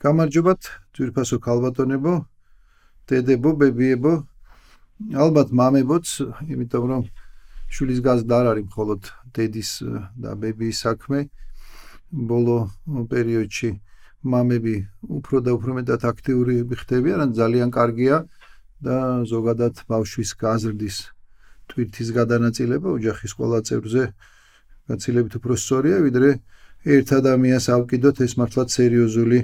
გამარჯობათ, ძვირფასო ქალბატონებო, დედებო, ბებიებო. ალბათ მამებოც, იმიტომ რომ შვილის გაზდა არ არის მხოლოდ დედის და ბებიის საქმე. ბოლო პერიოდში მამები უფრო და უფრო მეტად აქტიური ხდებიან, ან ძალიან კარგია და ზოგადად ბავშვის გაზრდის თვითის გადანაწილება ოჯახის ყველა წევრზე გაცილებით უფრო სწორია, ვიდრე ერთ ადამიანს ავკიდოთ ეს მართლაც სერიოზული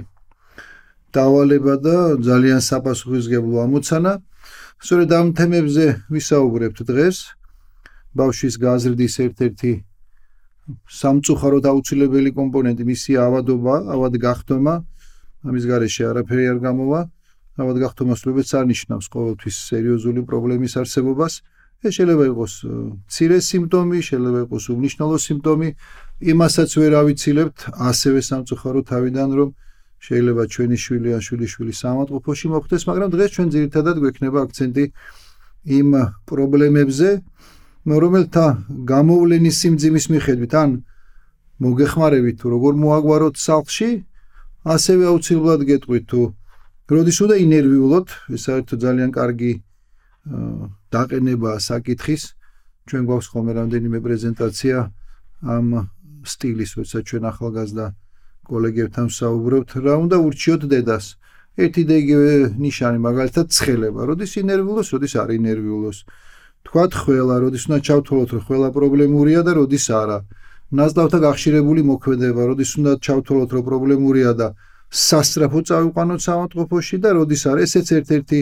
დავალება და ძალიან საპასუხისგებლო ამოცანა. სწორედ ამ თემებზე ვისაუბრებთ დღეს. ბავშვის გაზრდის ერთ-ერთი სამწუხაროდ აუცილებელი კომპონენტი მისი ავადობა, ავად გახდომა. ამის გარეშე არაფერი არ გამოვა. ავად გახდომა სრულიად არნიშნავს ყოველთვის სერიოზული პრობლემის არსებობას. ეს შეიძლება იყოს ცირე სიმპტომი, შეიძლება იყოს უნიშნელო სიმპტომი. იმასაც ვერ ავიცილებთ ასევე სამწუხარო თავიდან რომ შეიძლება ჩვენი შვილი ან შვილიშვილი სამატყოფოში მოხდეს, მაგრამ დღეს ჩვენ ძირითადად გვექნება აქცენტი იმ პრობლემებზე, რომელთა გამოვლენის სიმძიმის მიხედვით ან მოგეხმარებით თუ როგორ მოაგვაროთ სახლში, ასევე აუცილებლად გეტყვით თუ როდის უნდა ინერვიულოთ, ეს საერთოდ ძალიან კარგი დაყენება საკითხის. ჩვენ გვაქვს ხოლმე რამდენიმე პრეზენტაცია ამ სტილის, როცა ჩვენ ახალგაზრდა კოლეგებთან საუბრობთ, რა უნდა ურჩიოთ დედას. ერთი და იგივე ნიშანი, მაგალითად, ცხელება, როდის ინერვიულოს, როდის არ ინერვიულოს. თქვათ ყველა, როდის უნდა ჩავთვალოთ, რომ ყველა პრობლემურია და როდის არა. ნაზდავთა გახშირებული მოქმედება, როდის უნდა ჩავთვალოთ, რომ პრობლემურია და სასწრაფო წავიყვანოთ სამოთყოფოში და როდის არა. ესეც ერთ-ერთი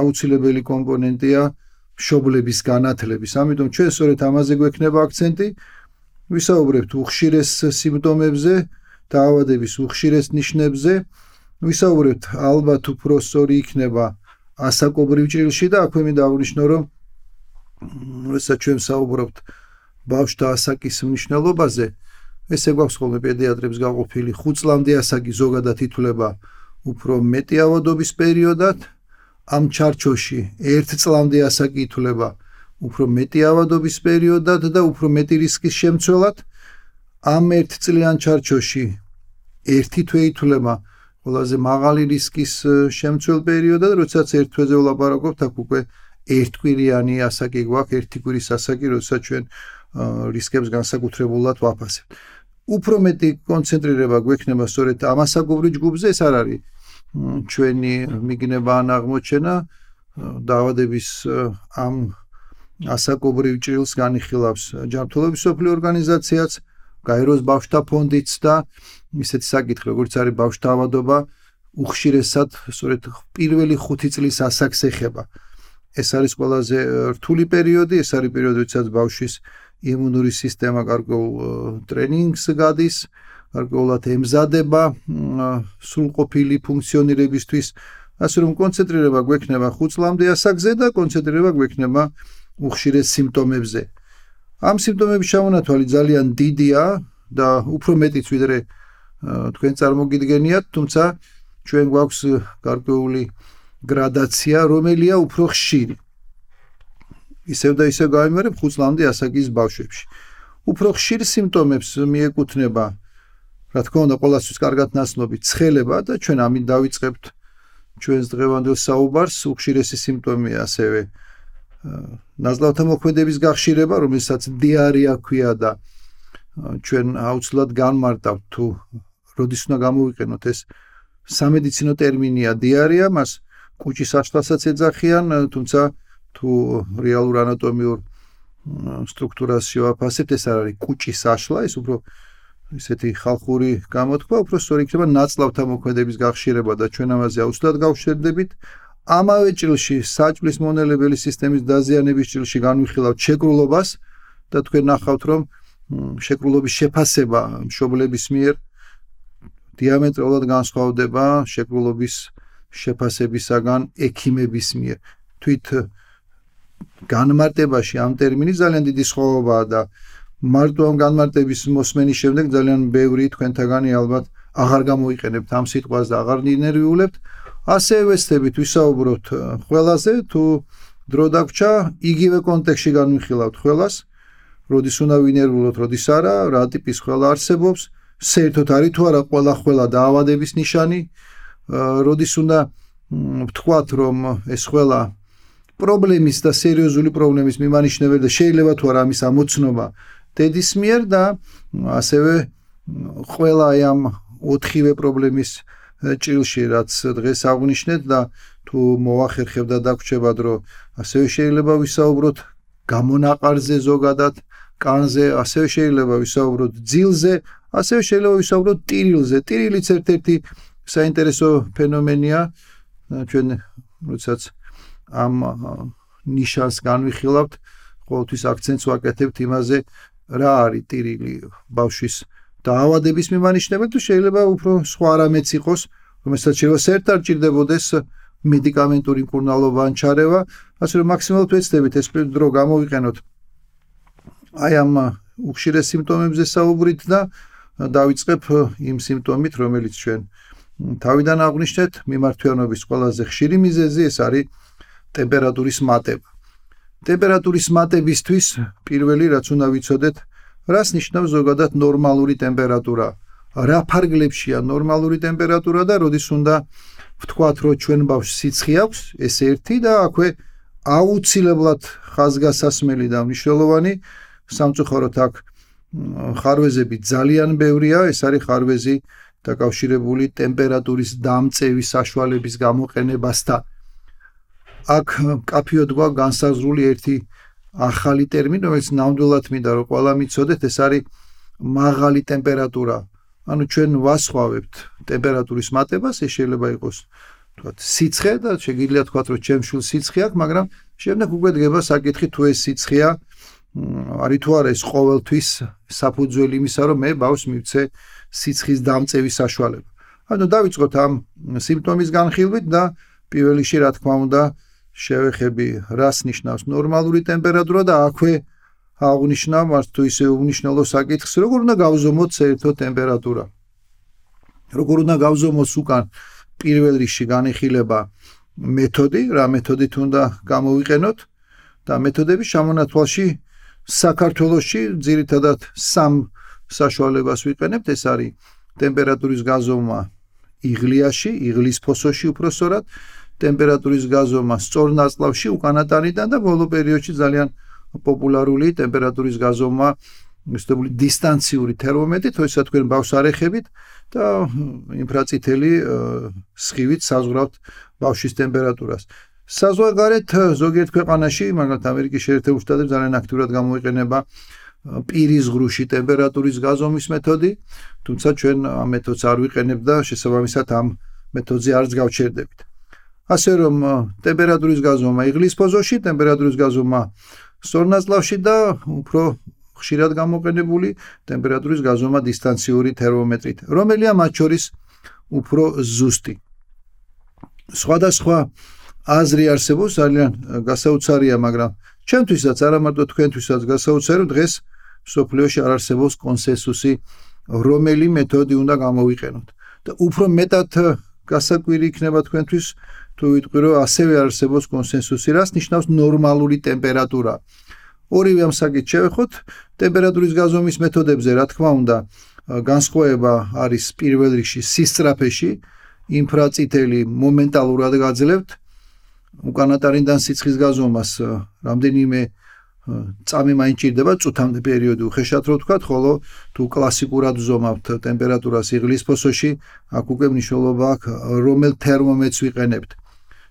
აუცილებელი კომპონენტია შობლების განათლების. ამიტომ ჩვენ სწორედ ამაზე გვექნება აქცენტი. ვისაუბრებთ უხშირეს სიმპტომებზე, დაავადების უხშირეს ნიშნებზე ვისაუბრებთ ალბათ უფრო სწორი იქნება ასაკობრივ ჭრილში და აქვე მე დავნიშნო რომ როცა ჩვენ საუბრობთ ბავშთა ასაკის მნიშვნელობაზე ესე გვაქვს ხოლმე პედიატრებს გაყოფილი 5 წლამდე ასაკი ზოგადად ითვლება უფრო მეტი ავადობის პერიოდად. ამ ჩარჩოში 1 წლამდე ასაკი ითვლება უფრო მეტი ავადობის პერიოდად და უფრო მეტი რისკის შემცველად ამ ერთ წლიან ჩარჩოში ერთი თვე ითვლება ყველაზე მაღალი რისკის შემცველ პერიოდად, როდესაც ერთ თვეზე ვლაპარაკობთ, აქ უკვე ერთკვირიანი ასაკი გვაქვს, ერთი კვირის ასაკი, როდესაც ჩვენ რისკებს განსაკუთრებულად ვაფასებთ. უფრო მეტი კონცენტრირება გვექნება სწორედ ამ ასაკობრივ ჯგუფზე, ეს არ არის ჩვენი მიგნება ან აღმოჩენა დაავადების ამ ასაკობრივ ჭრილს განიხილავს ჯანმრთელობის სოფლიო ორგანიზაციაც გაეროს ბავშთა ფონდიც და ისეთი საკითხი როგორც არის ბავშთა ავადობა უხშირესად სწორედ პირველი 5 წლის ასაკს ეხება. ეს არის ყველაზე რთული პერიოდი, ეს არის პერიოდი, როდესაც ბავშვის იმუნური სისტემა გარკვეულ ტრენინგს გადის, გარკვეულად ემზადება სრულყოფილი ფუნქციონირებისთვის, ასე რომ კონცენტრირება გვექნება 5 წლამდე ასაკზე და კონცენტრირება გვექნება უხშირეს სიმპტომებზე. ამ სიმპტომების ჩამონათვალი ძალიან დიდია და უფრო მეტიც ვიდრე თქვენ წარმოგიდგენიათ, თუმცა ჩვენ გვაქვს გარკვეული გრადაცია, რომელია უფრო ხშირი. ისევ და ისევ გამიმერებ 5 წლამდე ასაკის ბავშვებში. უფრო ხშირ სიმპტომებს მიეკუთვნება, რა თქმა უნდა, ყოველთვის კარგად ნაცნობი ცხელება და ჩვენ ამით დავიწყებთ ჩვენს დღევანდელ საუბარს, უხშირესი სიმპტომია ასევე ნაზლავთა მოქმედების გახშირება, რომელსაც დიარია ქვია და ჩვენ აუცილებლად განმარტავთ თუ როდის უნდა გამოვიყენოთ ეს სამედიცინო ტერმინია დიარია, მას კუჭის აშლასაც ეძახიან, თუმცა თუ რეალურ ანატომიურ სტრუქტურას შევაფასებთ, ეს არის კუჭის აშლა, ეს უფრო ისეთი ხალხური გამოთქვა, უფრო სწორი იქნება ნაცლავთა მოქმედების გახშირება და ჩვენ ამაზე აუცილებლად გავშერდებით. ამავე ჭრილში საჭმლის მონელებელი სისტემის დაზიანების ჭრილში განვიხილავთ შეკრულობას და თქვენ ნახავთ რომ შეკრულობის შეფასება მშობლების მიერ დიამეტრალურად განსხვავდება შეკრულობის შეფასებისაგან ექიმების მიერ. თვით განმარტებაში ამ ტერმინი ძალიან დიდი სხვაობაა და მარტო ამ განმარტების მოსმენის შემდეგ ძალიან ბევრი თქვენთაგანი ალბათ აღარ გამოიყენებთ ამ სიტყვას და აღარ ნერვიულებთ ასე ვესწრებით ვისაუბროთ ყველაზე თუ დრო დაგჭა იგივე კონტექსში განვიხილავთ ყველას როდის უნდა ვინერვულოთ როდის არა რა ტიპის ყველა არსებობს საერთოდ არის თუ არა ყველა ყველა დაავადების ნიშანი როდის უნდა ვთქვათ რომ ეს ყველა პრობლემის და სერიოზული პრობლემის მიმანიშნებელი და შეიძლება თუ არა ამის ამოცნობა დედის მიერ და ასევე ყველა ამ ოთხივე პრობლემის ჭრილში რაც დღეს აღნიშნეთ და თუ მოახერხებ და დაგვრჩებად რომ ასევე შეიძლება ვისაუბროთ გამონაყარზე ზოგადად კანზე ასევე შეიძლება ვისაუბროთ ძილზე ასევე შეიძლება ვისაუბროთ ტირილზე. ტირილიც ერთ-ერთი საინტერესო ფენომენია. ჩვენ როდესაც ამ ნიშანს განვიხილავთ ყოველთვის აქცენტს ვაკეთებთ იმაზე რა არის ტირილი ბავშვის დაავადების მიმანიშნებელი თუ შეიძლება უფრო სხვა რამეც იყოს რომელსაც შეიძლება საერთოდ ჭირდებოდეს მედიკამენტური მკურნალობა ან ჩარევა ასე რომ მაქსიმალურად ვეცდებით ეს დრო გამოვიყენოთ აი ამ უხშირეს სიმპტომებზე საუბრით და დავიწყებ იმ სიმპტომით რომელიც ჩვენ თავიდან აღვნიშნეთ მიმართვიანობის ყველაზე ხშირი მიზეზი ეს არის ტემპერატურის მატება. ტემპერატურის მატებისთვის პირველი რაც უნდა ვიცოდეთ, რას ნიშნავს ზოგადად ნორმალური ტემპერატურა? რა ფარგლებშია ნორმალური ტემპერატურა და როდის უნდა ვთქვათ, რომ ჩვენ ბავშვს სიცხე აქვს, ეს ერთი და აქვე აუცილებლად ხაზგასასმელი და მნიშვნელოვანი სამწუხაროდ აქ ხარვეზები ძალიან ბევრია, ეს არის ხარვეზი დაკავშირებული ტემპერატურის დამწევის საშუალების გამოყენებასთან. აქ კაფიოდ გვა განსაზღვრული ერთი ახალი ტერმინი, რომელიც ნამდვილად მინდა რომ ყველა მიცოდეთ, ეს არის მაღალი ტემპერატურა. ანუ ჩვენ ვასხვავებთ ტემპერატურის მატებას, ეს შეიძლება იყოს თქვათ სიცხე და შეიძლება თქვათ რომ ჩემ შულ სიცხე აქვს, მაგრამ შემდეგ უკვე დგება საკითხი თუ ეს სიცხეა არის თუ არა ეს ყოველთვის საფუძველი იმისა რომ მე ბავშვს მივცე სიცხის დამწევის საშუალება. ანუ დავიწყოთ ამ სიმპტომის განხილვით და პირველ რიგში რა თქმა უნდა შევეხები, რას ნიშნავს ნორმალური ტემპერატურა და აქვე აღნიშნა მას თუ ისე უმნიშვნელო საკითხს, როგორ უნდა გავზომოთ საერთო ტემპერატურა. როგორ უნდა გავზომოს უკან პირველ რიგში განიხილება მეთოდი, რა მეთოდით უნდა გამოვიყენოთ და მეთოდები შემონათვალში საქართველოში ძირითადად სამ საშუალებას ვიყენებთ, ეს არის ტემპერატურის გაზომა იღლიაში, იღლის ფოსოში უფრო სწორად ტემპერატურის გაზომა სწორნაწლავში უკანატანიდან და ბოლო პერიოდში ძალიან პოპულარული ტემპერატურის გაზომა მისტებული დისტანციური თერმომეტრი, თორსა თქვენ ბავშვს არეხებით და ინფრაწითელი სხივით საზღვრავთ ბავშვის ტემპერატურას. საზღვარგარეთ ზოგიერთ ქვეყანაში, მაგალითად ამერიკის შეერთებულ შტატებში ძალიან აქტიურად გამოიყენება პირის ღრუში ტემპერატურის გაზომვის მეთოდი, თუმცა ჩვენ ამ მეთოდს არ ვიყენებ და შესაბამისად ამ მეთოდზე არც გავჩერდებით. ასე რომ ტემპერატურის გაზომა იღლის პოზოში, ტემპერატურის გაზომა სწორნაწლავში და უფრო ხშირად გამოყენებული ტემპერატურის გაზომა დისტანციური თერმომეტრით, რომელია მათ შორის უფრო ზუსტი. სხვადასხვა აზრი არსებობს, ძალიან გასაოცარია, მაგრამ ჩემთვისაც არა მარტო თქვენთვისაც გასაოცარი დღეს სოფლიოში არ არსებობს კონსენსუსი რომელი მეთოდი უნდა გამოვიყენოთ და უფრო მეტად გასაკვირი იქნება თქვენთვის თუ ვიტყვი რომ ასევე არსებობს კონსენსუსი რას ნიშნავს ნორმალური ტემპერატურა. ორივე ამ საკითხს შევეხოთ. ტემპერატურის გაზომის მეთოდებზე რა თქმა უნდა განსხვავება არის პირველ რიგში სისწრაფეში ინფრაწითელი მომენტალურად გაძლევთ. უკანატარიდან სიცხის გაზომას რამდენიმე წამი მაინც ჭირდება წუთამდე პერიოდი უხეშად რო ვთქვა, ხოლო თუ კლასიკურად ვზომავთ ტემპერატურას იღლის ფოსოში, აქ უკვე მნიშვნელობა აქვს რომელ თერმომეტრს ვიყენებთ.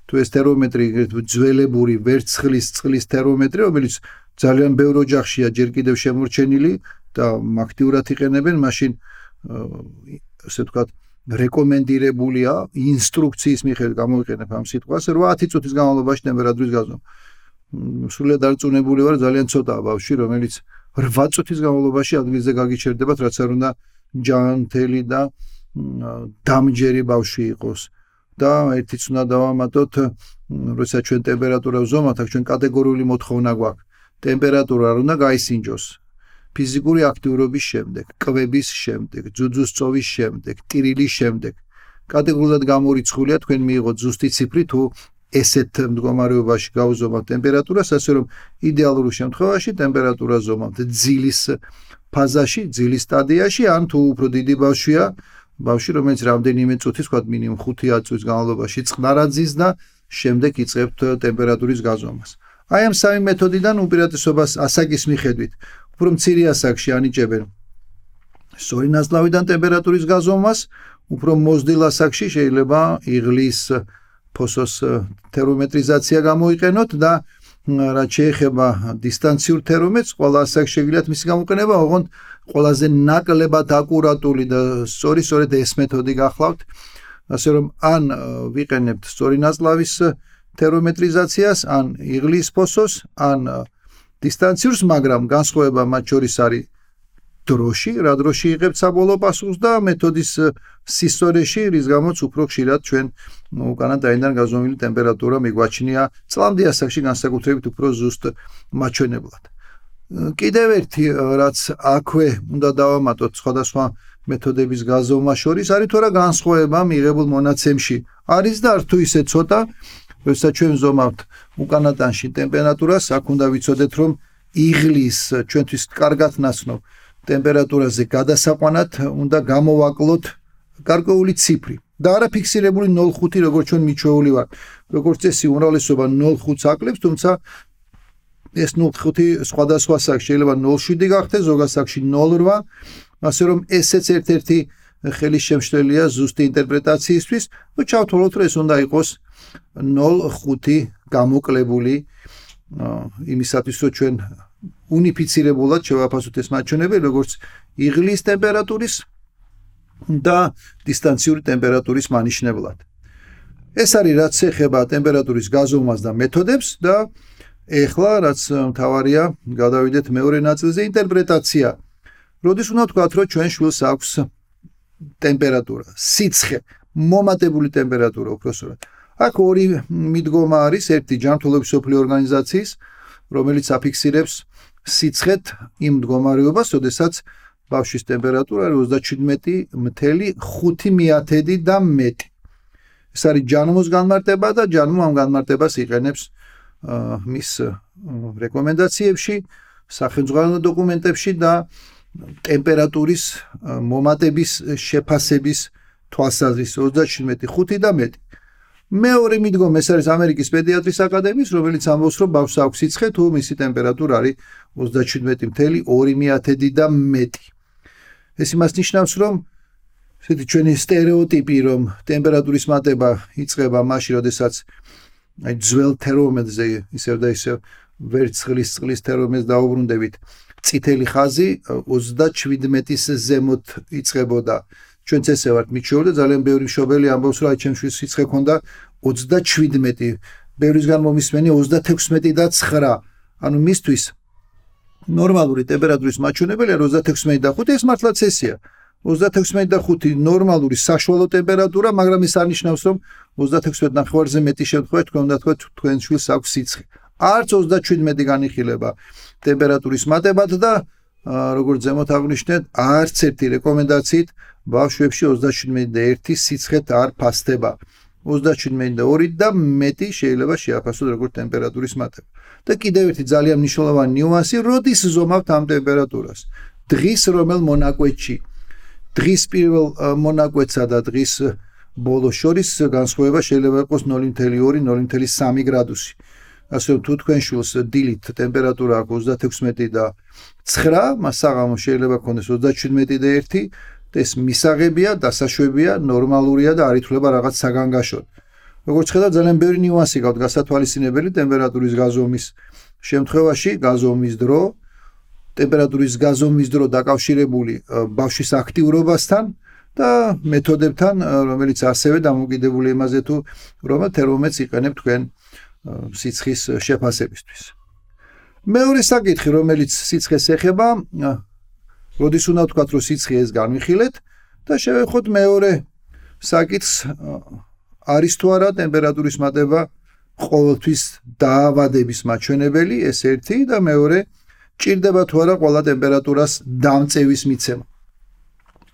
თუ ეს თერმომეტრი ძველებური ვერცხლის წყლის თერმომეტრი, რომელიც ძალიან ბევრ ოჯახშია ჯერ კიდევ შემორჩენილი და აქტიურად იყენებენ, მაშინ ასე ვთქვათ რეკომენდირებულია ინსტრუქციის მიხედვით გამოვიყენებ ამ სიტყვას 8 წუთის განმავლობაში ტემპერატურის გაზომა. სულად არწუნებული ვარ ძალიან ცოტაა ბავშვი რომელიც 8 წუთის განმავლობაში ადგილზე გაგიჩერდებათ რაც არ უნდა ჯანმრთელი და დამჯერი ბავშვი იყოს და ერთიც უნდა დავამატოთ როცა ჩვენ ტემპერატურა ვზომავთ აქ ჩვენ კატეგორიული მოთხოვნა გვაქვს ტემპერატურა არ უნდა გაისინჯოს ფიზიკური აქტიურობის შემდეგ, კვების შემდეგ, ძუძუს წოვის შემდეგ, ტირილის შემდეგ. კატეგორიულად გამორიცხულია თქვენ მიიღოთ ზუსტი ციფრი თუ ესეთ მდგომარეობაში გაუზომავთ ტემპერატურას, ასე რომ იდეალურ შემთხვევაში ტემპერატურა ზომავთ ძილის ფაზაში, ძილის სტადიაში, ან თუ უფრო დიდი ბავშვია, ბავშვი რომელიც რამდენიმე წუთი, თქვა მინიმუმ 5-10 წუთის განმავლობაში წყნარაძის და შემდეგ იწყებთ ტემპერატურის გაზომას. აი ამ სამი მეთოდიდან უპირატესობას ასაკის მიხედვით უფრო მცირე ასაკში ანიჭებენ სწორი ნაზლავიდან ტემპერატურის გაზომას, უფრო მოზრდილ ასაკში შეიძლება იღლის ფოსოს თერმომეტრიზაცია გამოიყენოთ და რაც შეეხება დისტანციურ თერმომეტრს, ყველა ასაკში შეგიძლიათ მისი გამოყენება, ოღონდ ყველაზე ნაკლებად აკურატული და სწორი სწორედ ეს მეთოდი გახლავთ. ასე რომ ან ვიყენებთ სწორი ნაზლავის თერმომეტრიზაციას, ან იღლის ფოსოს, ან დისტანციურს, მაგრამ განსხვავება მათ შორის არის დროში, რა დროში იღებთ საბოლოო პასუხს და მეთოდის სისტორიაში, რის გამოც უფრო ხშირად ჩვენ უკანა დაინდან გაზომილი ტემპერატურა მიგვაჩნია წლამდე ასაკში განსაკუთრებით უფრო ზუსტ მაჩვენებლად. კიდევ ერთი რაც აქვე უნდა დავამატოთ სხვადასხვა მეთოდების გაზომა შორის არის თორა განსხვავება მიღებულ მონაცემში. არის და თუ ისე ცოტა, როცა ჩვენ ზომავთ უკანატანში ტემპერატურას, აქ უნდა ვიცოდეთ რომ იღლის ჩვენთვის კარგად ნაცნობ ტემპერატურაზე გადასაყვანად უნდა გამოვაკლოთ გარკვეული ციფრი და არა ფიქსირებული 0.5 როგორც ჩვენ მიჩვეული ვარ როგორც წესი უმრავლესობა 0.5-ს აკლებს თუმცა ეს 0.5 სხვადასხვა საკ შეიძლება 0.7 გახდეს ზოგადად საკში 0.8 ასე რომ ესეც ერთ-ერთი ხელის შემშლელია ზუსტი ინტერპრეტაციისთვის. ნუ ჩავთვალოთ რომ ეს უნდა იყოს 0.5 გამოკლებული. იმისათვის რომ ჩვენ უნიფიცირებულად შევაფასოთ ეს მაჩვენებელი როგორც იღლის ტემპერატურის და დისტანციური ტემპერატურის მანიშნებლად. ეს არის რაც ეხება ტემპერატურის გაზომვას და მეთოდებს და ეხლა რაც მთავარია გადავიდეთ მეორე ნაწილზე ინტერპრეტაცია. როდის უნდა ვთქვათ რომ ჩვენ შვილს აქვს ტემპერატურა, სიცხე, მომატებული ტემპერატურა უბრალოდ. აქ ორი მიდგომა არის, ერთი ჯანმრთელობის სოფლიო ორგანიზაციის, რომელიც აფიქსირებს სიცხეთ იმ მდგომარეობას, ოდესაც ბავშვის ტემპერატურა 37.5 მიათედი და მეტი. ეს არის ჯანმოს განმარტება და ჯანმო ამ განმარტებას იყენებს მის რეკომენდაციებში, სახელმძღვანელო დოკუმენტებში და ტემპერატურის მომატების შეფასების თვალსაზრის 37.5 და მეტი. მეორე მიდგომ ეს არის ამერიკის პედიატრის აკადემიის, რომელიც ამბობს, რომ ბავშვს აქვს სიცხე, თუ მისი ტემპერატურა არის 37.2 და მეტი. ეს იმას ნიშნავს, რომ ესეთი ჩვენი стереოტიპი, რომ ტემპერატურის მატება იწება მაშინ, როდესაც აი ძველ თერმომეტრზე ისევ და ისევ ვერცხლის წყლის თერმომეტრს დაუბრუნდებით, წითელი ხაზი 37-ის ზემოთ იწყებოდა. ჩვენც ესე ვართ მიჩვეულ და ძალიან ბევრი მშობელი ამბობს რომ აი ჩემს სიცხე ქონდა 37 ბევრისგან მომისმენი 36 და 9 ანუ მისთვის ნორმალური ტემპერატურის მაჩვენებელია 36 და 5 ეს მართლაც ესეა 36 და 5 ნორმალური საშუალო ტემპერატურა მაგრამ ეს არნიშნავს რომ 36 ნახევარზე მეტი შემთხვევაში თქვენ უნდა თქვა თქვენ შვილს აქვს სიცხე არც 37 განიხილება ტემპერატურის მატებად და როგორც ზემოთ აღნიშნეთ არც ერთი რეკომენდაციით ბავშვებში 37 და 1 სიცხეთ არ ფასდება. 37 და 2 და მეტი შეიძლება შეაფასოთ როგორც ტემპერატურის მატება. და კიდევ ერთი ძალიან მნიშვნელოვანი ნიუანსი, როდის ზომავთ ამ ტემპერატურას? დღის რომელ მონაკვეთში? დღის პირველ მონაკვეთსა და დღის ბოლოს შორის განსხვავება შეიძლება იყოს 0.2-0.3 გრადუსი. ასე თუ თქვენ შულს დილით ტემპერატურა აქვს 36 და 9, მას საღამო შეიძლება ქონდეს 37 და 1 ეს მისაღებია, დასაშვებია, ნორმალურია და არ ითვლება რაღაც საგანგაშოდ. როგორც ხედავთ, ძალიან ბევრი ნიუანსი გაქვს გასათვალისწინებელი ტემპერატურის გაზომის შემთხვევაში, გაზომის დრო, ტემპერატურის გაზომის დრო დაკავშირებული ბავშვის აქტიურობასთან და მეთოდებთან, რომელიც ასევე დამოკიდებული იმაზე თუ რომ თერმომეტრს იყენებ თქვენ სიცხის შეფასებისთვის. მეორე საკითხი, რომელიც სიცხეს ეხება, როდის უნდა ვთქვათ, რომ სიცხე ეს განვიხილეთ და შევეხოთ მეორე საკითხს არის თუ არა ტემპერატურის მატება ყოველთვის დაავადების მაჩვენებელი, ეს ერთი და მეორე ჭირდება თუ არა ყველა ტემპერატურას დამწევის მიცემა.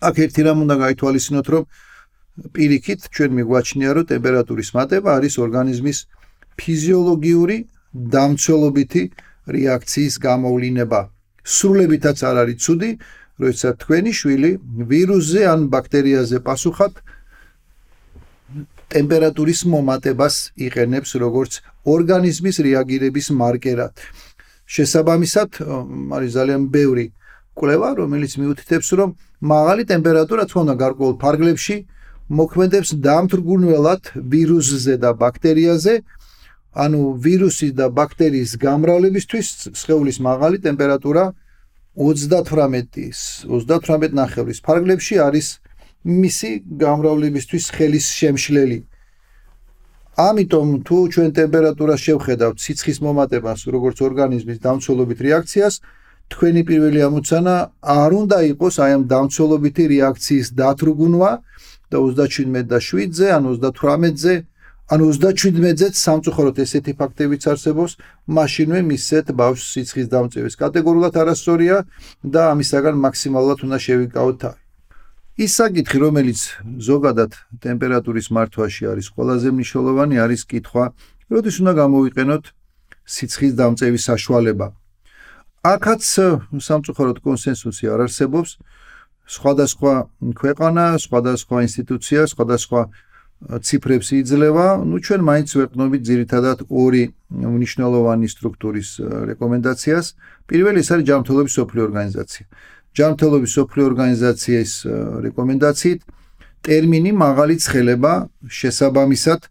აქ ერთი რამ უნდა გაითვალისწინოთ, რომ პირიქით ჩვენ მიგვაჩნია, რომ ტემპერატურის მატება არის ორგანიზმის ფიზიოლოგიური დამცველობითი რეაქციის გამოვლინება. სრულებითაც არ არის ცუდი, როცა თქვენი შვილი ვირუსზე ან ბაქტერიაზე პასუხად ტემპერატურის მომატებას იყენებს როგორც ორგანიზმის რეაგირების მარკერად. შესაბამისად, არის ძალიან ბევრი კვლევა, რომელიც მიუთითებს, რომ მაღალი ტემპერატურა თქონდა გარკვეულ ფარგლებში მოქმედებს დამთრგუნველად ვირუსზე და ბაქტერიაზე, ანუ ვირუსის და ბაქტერიის გამრავლებისთვის სხეულის მაღალი ტემპერატურა 38-ის 38 ნახევრის ფარგლებში არის მისი გამრავლებისთვის ხელის შემშლელი. ამიტომ თუ ჩვენ ტემპერატურას შევხედავთ სიცხის მომატებას როგორც ორგანიზმის დამცველობით რეაქციას, თქვენი პირველი ამოცანა არ უნდა იყოს აი ამ დამცველობითი რეაქციის დათრგუნვა და 37 და 7-ზე ან 38-ზე ან 37-ზეც სამწუხაროდ ესეთი ფაქტებიც არსებობს, მაშინვე მისცეთ ბავშვს სიცხის დამწევის კატეგორიულად არასწორია და ამისაგან მაქსიმალურად უნდა შევიკავოთ თავი. ის საკითხი, რომელიც ზოგადად ტემპერატურის მართვაში არის ყველაზე მნიშვნელოვანი, არის კითხვა, როდის უნდა გამოვიყენოთ სიცხის დამწევის საშუალება. აქაც სამწუხაროდ კონსენსუსი არ არსებობს. სხვადასხვა ქვეყანა, სხვადასხვა ინსტიტუცია, სხვადასხვა ციფრებს იძლევა, ну ჩვენ მაინც ვეყნობით ძირითადად ორი მნიშვნელოვანი სტრუქტურის რეკომენდაციას. პირველი ის არის ჯანმრთელობის სოფლიო ორგანიზაცია. ჯანმრთელობის სოფლიო ორგანიზაციის რეკომენდაციით ტერმინი მაღალი ცხელება შესაბამისად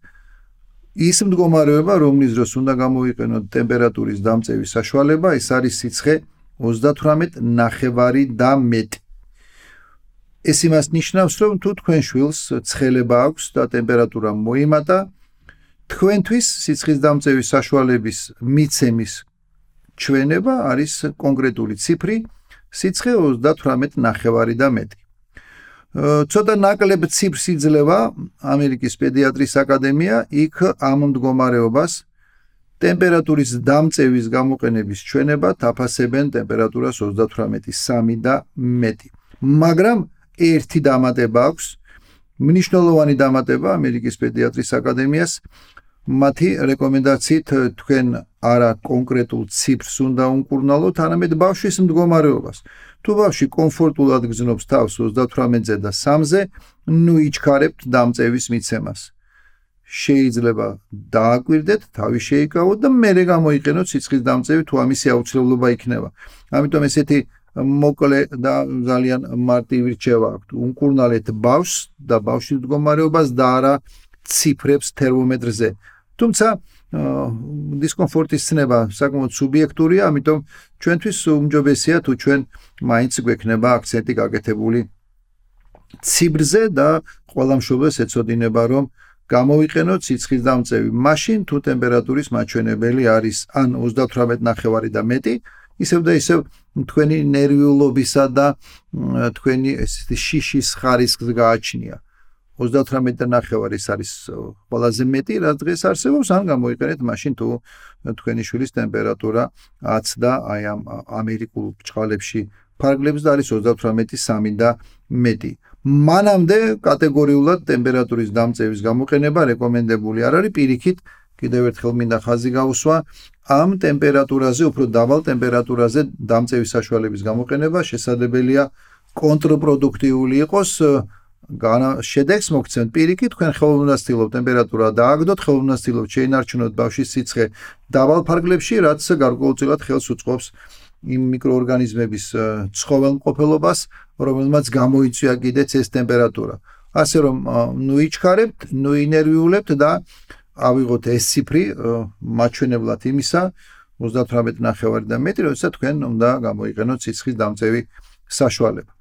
ის მდგომარეობა, რომლის დროს უნდა გამოვიყენოთ ტემპერატურის დამწევის საშუალება, ეს არის სიცხე 38 ნახევარი და მეტი. ეს იმას ნიშნავს, რომ თუ თქვენ შვილს ცხელება აქვს და ტემპერატურა მოიმატა, თქვენთვის სიცხის დამწევის საშუალების მიცემის ჩვენება არის კონკრეტული ციფრი, სიცხე 38 ნახევარი და მეტი. ცოტა ნაკლებ ციფრს იძლევა ამერიკის პედიატრის აკადემია, იქ ამ მდგომარეობას ტემპერატურის დამწევის გამოყენების ჩვენება თაფასებენ ტემპერატურას 38.3 და მეტი. მაგრამ ერთი დამატება აქვს მნიშვნელოვანი დამატება ამერიკის პედიატრის აკადემიას მათი რეკომენდაციით თქვენ არა კონკრეტულ ციფრს უნდა უმკურნალოთ, არამედ ბავშვის მდგომარეობას. თუ ბავშვი კომფორტულად გრძნობს თავს 38-ზე და 3-ზე, ნუ იჩქარებთ დამწევის მიცემას. შეიძლება დააკვირდეთ, თავი შეიკავოთ და მერე გამოიყენოთ სიცხის დამწევი თუ ამისი აუცილებლობა იქნება. ამიტომ ესეთი მოკლე და ძალიან მარტივი რჩევა აქვს. უმკურნალეთ ბავშვს და ბავშვის მდგომარეობას და არა ციფრებს თერმომეტრზე. თუმცა დისკომფორტის ცნება საკმაოდ სუბიექტურია, ამიტომ ჩვენთვის უმჯობესია თუ ჩვენ მაინც გვექნება აქცენტი გაკეთებული ციფრზე და ყველა მშობელს ეცოდინება რომ გამოვიყენოთ სიცხის დამწევი მაშინ თუ ტემპერატურის მაჩვენებელი არის ან 38 ნახევარი და მეტი ისევ და ისევ თქვენი ნერვიულობისა და თქვენი ესეთი შიშის ხარისხს გააჩნია. 38 და ნახევარის არის ყველაზე მეტი, რაც დღეს არსებობს, ან გამოიყენეთ მაშინ თუ თქვენი შვილის ტემპერატურა აცდა აი ამ ამერიკულ ბჭყალებში ფარგლებს და არის 38.3 და მეტი. მანამდე კატეგორიულად ტემპერატურის დამწევის გამოყენება რეკომენდებული არ არის პირიქით კიდევ ერთხელ მინდა ხაზი გაუსვა ამ ტემპერატურაზე, უფრო დაბალ ტემპერატურაზე დამწევის საშუალების გამოყენება შესაძლებელია კონტრპროდუქტიული იყოს შედეგს მოგცემთ პირიქით თქვენ ხელოვნებას ცდილობთ ტემპერატურა დააგდოთ ხელოვნებას ცდილობთ შეინარჩუნოთ ბავშვის სიცხე დაბალ ფარგლებში რაც გარკვეულწილად ხელს უწყობს იმ მიკროორგანიზმების ცხოველმყოფელობას რომელმაც გამოიწვია კიდეც ეს ტემპერატურა ასე რომ ნუ იჩქარებთ ნუ ინერვიულებთ და ავიღოთ ეს ციფრი მაჩვენებლად იმისა 38 ნახევარი და მეტი, როდესაც თქვენ უნდა გამოიყენოთ სიცხის დამწევი საშუალება.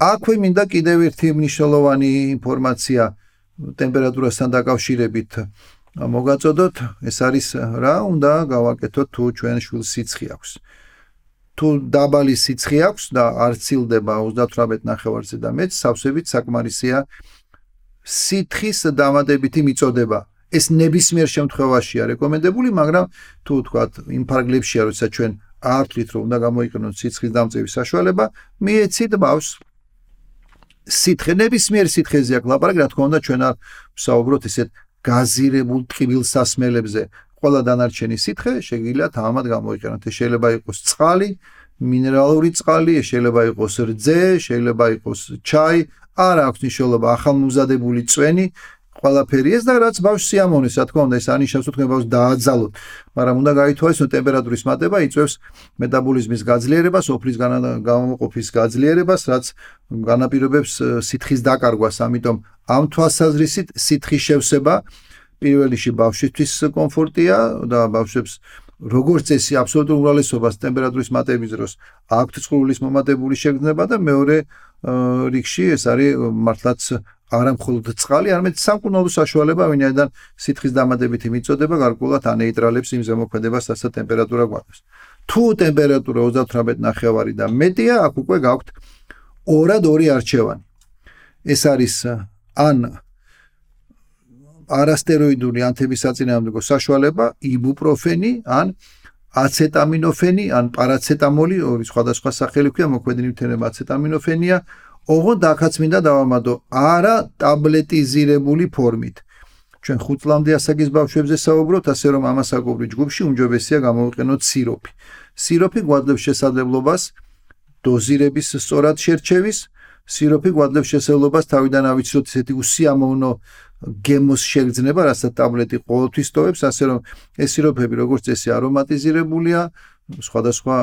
აქვე მინდა კიდევ ერთი მნიშვნელოვანი ინფორმაცია ტემპერატურასთან დაკავშირებით მოგაწოდოთ, ეს არის რა უნდა გავაკეთოთ თუ ჩვენ შვილს სიცხე აქვს. თუ დაბალი სიცხე აქვს და არ ცილდება 38 ნახევარზე და მეტ, სავსებით საკმარისია სითხის დამატებითი მიწოდება. ეს ნებისმიერ შემთხვევაშია რეკომენდებული, მაგრამ თუ თქვათ იმ ფარგლებშია, როცა ჩვენ ართვით რომ უნდა გამოიყენოთ სიცხის დამწევის საშუალება, მიეცით ბავს სითხე ნებისმიერ სითხეზე აქ ლაპარაკი, რა თქმა უნდა, ჩვენ არ ვსაუბროთ ისეთ გაზირებულ ტკივილსასმელებზე ყველა დანარჩენი სითხე შეგიძლიათ ამად გამოიყენოთ. შეიძლება იყოს წყალი, მინერალური წყალი, შეიძლება იყოს რძე, შეიძლება იყოს ჩაი, არ აქვს მნიშვნელობა ახალმომზადებული წვენი, ყველაფერი ეს და რაც ბავშვს სიამოვნეს, რა თქმა უნდა, ეს ანიშნავს თუ თქვენ ბავშვს დააძალოთ, მაგრამ უნდა გაითვალისწინოთ ტემპერატურის მატება იწევს მეტაბოლიზმის გაძლიერებას, ოფრის გამომყოფის გაძლიერებას, რაც განაპირობებს სითხის დაკარგვას, ამიტომ ამ თვალსაზრისით სითხის შევსება პირველ რიგში ბავშვისთვის კომფორტია და ბავშვებს როგორც წესი აბსოლუტურ უმრავლესობას ტემპერატურის მატების დროს აქვთ წყურვილის მომატებული შეგრძნება და მეორე რიგში ეს არის მართლაც არა მხოლოდ წყალი, არამედ სამკურნალო საშუალება, ვინაიდან სითხის დამატებითი მიწოდება გარკვეულად ანეიტრალებს იმ ზემოქმედებას, რასაც ტემპერატურა გვაქვს. თუ ტემპერატურა 38 ნახევარი და მეტია, აქ უკვე გაქვთ ორად ორი არჩევანი. ეს არის ან არასტეროიდული ანთების საწინააღმდეგო საშუალება, იბუპროფენი, ან აცეტამინოფენი, ან პარაცეტამოლი, ორი სხვადასხვა სახელი ქვია, მოქმედი ნივთიერება აცეტამინოფენია, ოღონდ აქაც მინდა დავამატო, არა ტაბლეტიზირებული ფორმით. ჩვენ ხუთლამდე ასაკის ბავშვებზე საუბრობთ, ასე რომ ამასაკობრი ჯგუფში უმჯობესია გამოვიყენოთ სიროფი. სიროფი გვადლებს შესაძლებლობას დოზირების სწორად შერჩევის, სიროფი გვადლებს შესაძლებლობას თავიდან ავიცილოთ ესეთი უსიამოვნო გემოს შეგრძნება, რასაც ტაბლეტი ყოველთვის ტოვებს, ასე რომ ეს სიროფები როგორც წესი არომატიზირებულია, სხვადასხვა